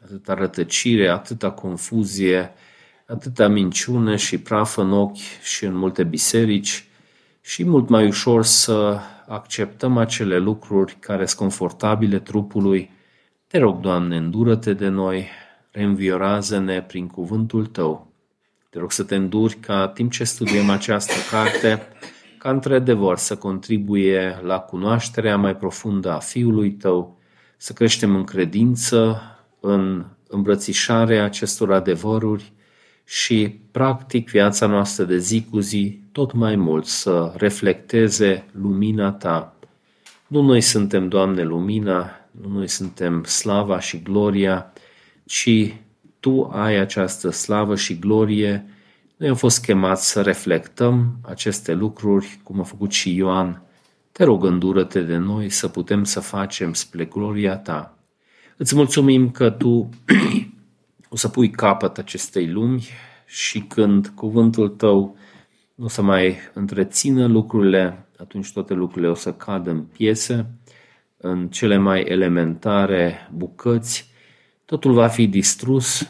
atâta rătăcire, atâta confuzie, atâta minciună și praf în ochi și în multe biserici și mult mai ușor să acceptăm acele lucruri care sunt confortabile trupului. Te rog, Doamne, îndură-te de noi, reînviorează-ne prin cuvântul Tău. Te rog să te înduri ca timp ce studiem această carte, ca într-adevăr să contribuie la cunoașterea mai profundă a Fiului Tău, să creștem în credință, în îmbrățișarea acestor adevăruri, și, practic, viața noastră de zi cu zi tot mai mult să reflecteze lumina Ta. Nu noi suntem, Doamne, lumina, nu noi suntem slava și gloria, ci Tu ai această slavă și glorie. Noi am fost chemați să reflectăm aceste lucruri, cum a făcut și Ioan. Te rog, îndură-te de noi să putem să facem spre gloria Ta. Îți mulțumim că Tu o să pui capăt acestei lumi și când cuvântul tău nu o să mai întrețină lucrurile, atunci toate lucrurile o să cadă în piese, în cele mai elementare bucăți, totul va fi distrus,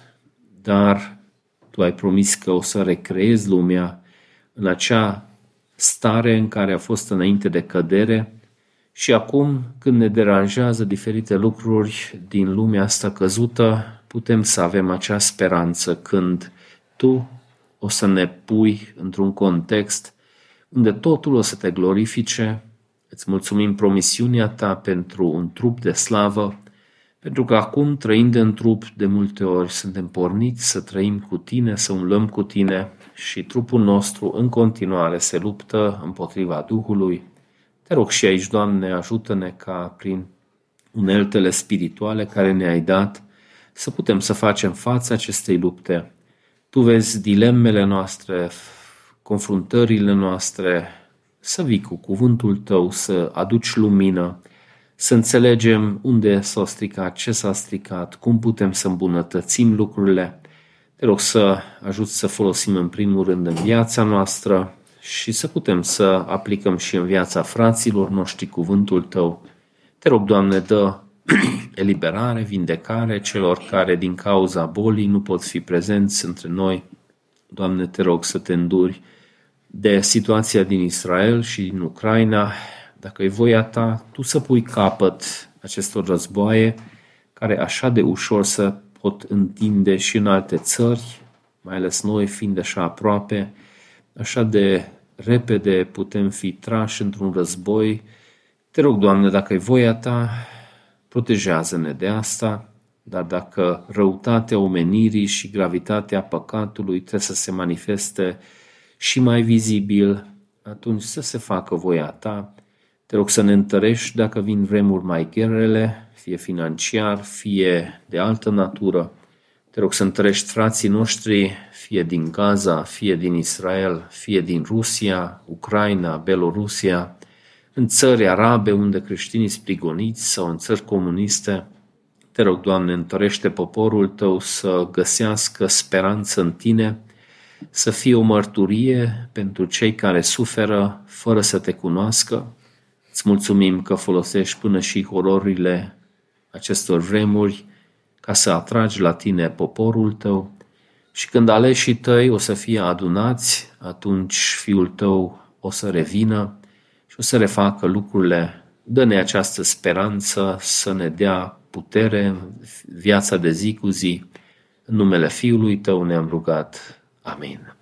dar tu ai promis că o să recreezi lumea în acea stare în care a fost înainte de cădere și acum, când ne deranjează diferite lucruri din lumea asta căzută, putem să avem acea speranță când tu o să ne pui într-un context unde totul o să te glorifice. Îți mulțumim promisiunea ta pentru un trup de slavă, pentru că acum, trăind în trup, de multe ori suntem porniți să trăim cu tine, să umblăm cu tine și trupul nostru în continuare se luptă împotriva Duhului. Te rog și aici, Doamne, ajută-ne ca prin uneltele spirituale care ne-ai dat să putem să facem față acestei lupte. Tu vezi dilemele noastre, confruntările noastre, să vii cu cuvântul tău, să aduci lumină, să înțelegem unde s-a stricat, ce s-a stricat, cum putem să îmbunătățim lucrurile. Te rog să ajut să folosim în primul rând în viața noastră și să putem să aplicăm și în viața fraților noștri cuvântul tău. Te rog, Doamne, dă eliberare, vindecare celor care din cauza bolii nu pot fi prezenți între noi. Doamne, te rog să te înduri de situația din Israel și din Ucraina. Dacă e voia ta, tu să pui capăt acestor războaie care așa de ușor să pot întinde și în alte țări, mai ales noi fiind așa aproape, așa de repede putem fi trași într-un război. Te rog, Doamne, dacă e voia ta, protejează-ne de asta, dar dacă răutatea omenirii și gravitatea păcatului trebuie să se manifeste și mai vizibil, atunci să se facă voia ta. Te rog să ne întărești dacă vin vremuri mai grele, fie financiar, fie de altă natură. Te rog să întărești frații noștri, fie din Gaza, fie din Israel, fie din Rusia, Ucraina, Belorusia, în țări arabe unde creștinii sunt prigoniți sau în țări comuniste. Te rog, Doamne, întărește poporul Tău să găsească speranță în Tine, să fie o mărturie pentru cei care suferă fără să Te cunoască. Îți mulțumim că folosești până și hororile acestor vremuri ca să atragi la Tine poporul Tău și când aleșii Tăi o să fie adunați, atunci Fiul Tău o să revină și o să refacă lucrurile. Dă-ne această speranță să ne dea putere viața de zi cu zi. În numele Fiului Tău ne-am rugat. Amin. thank you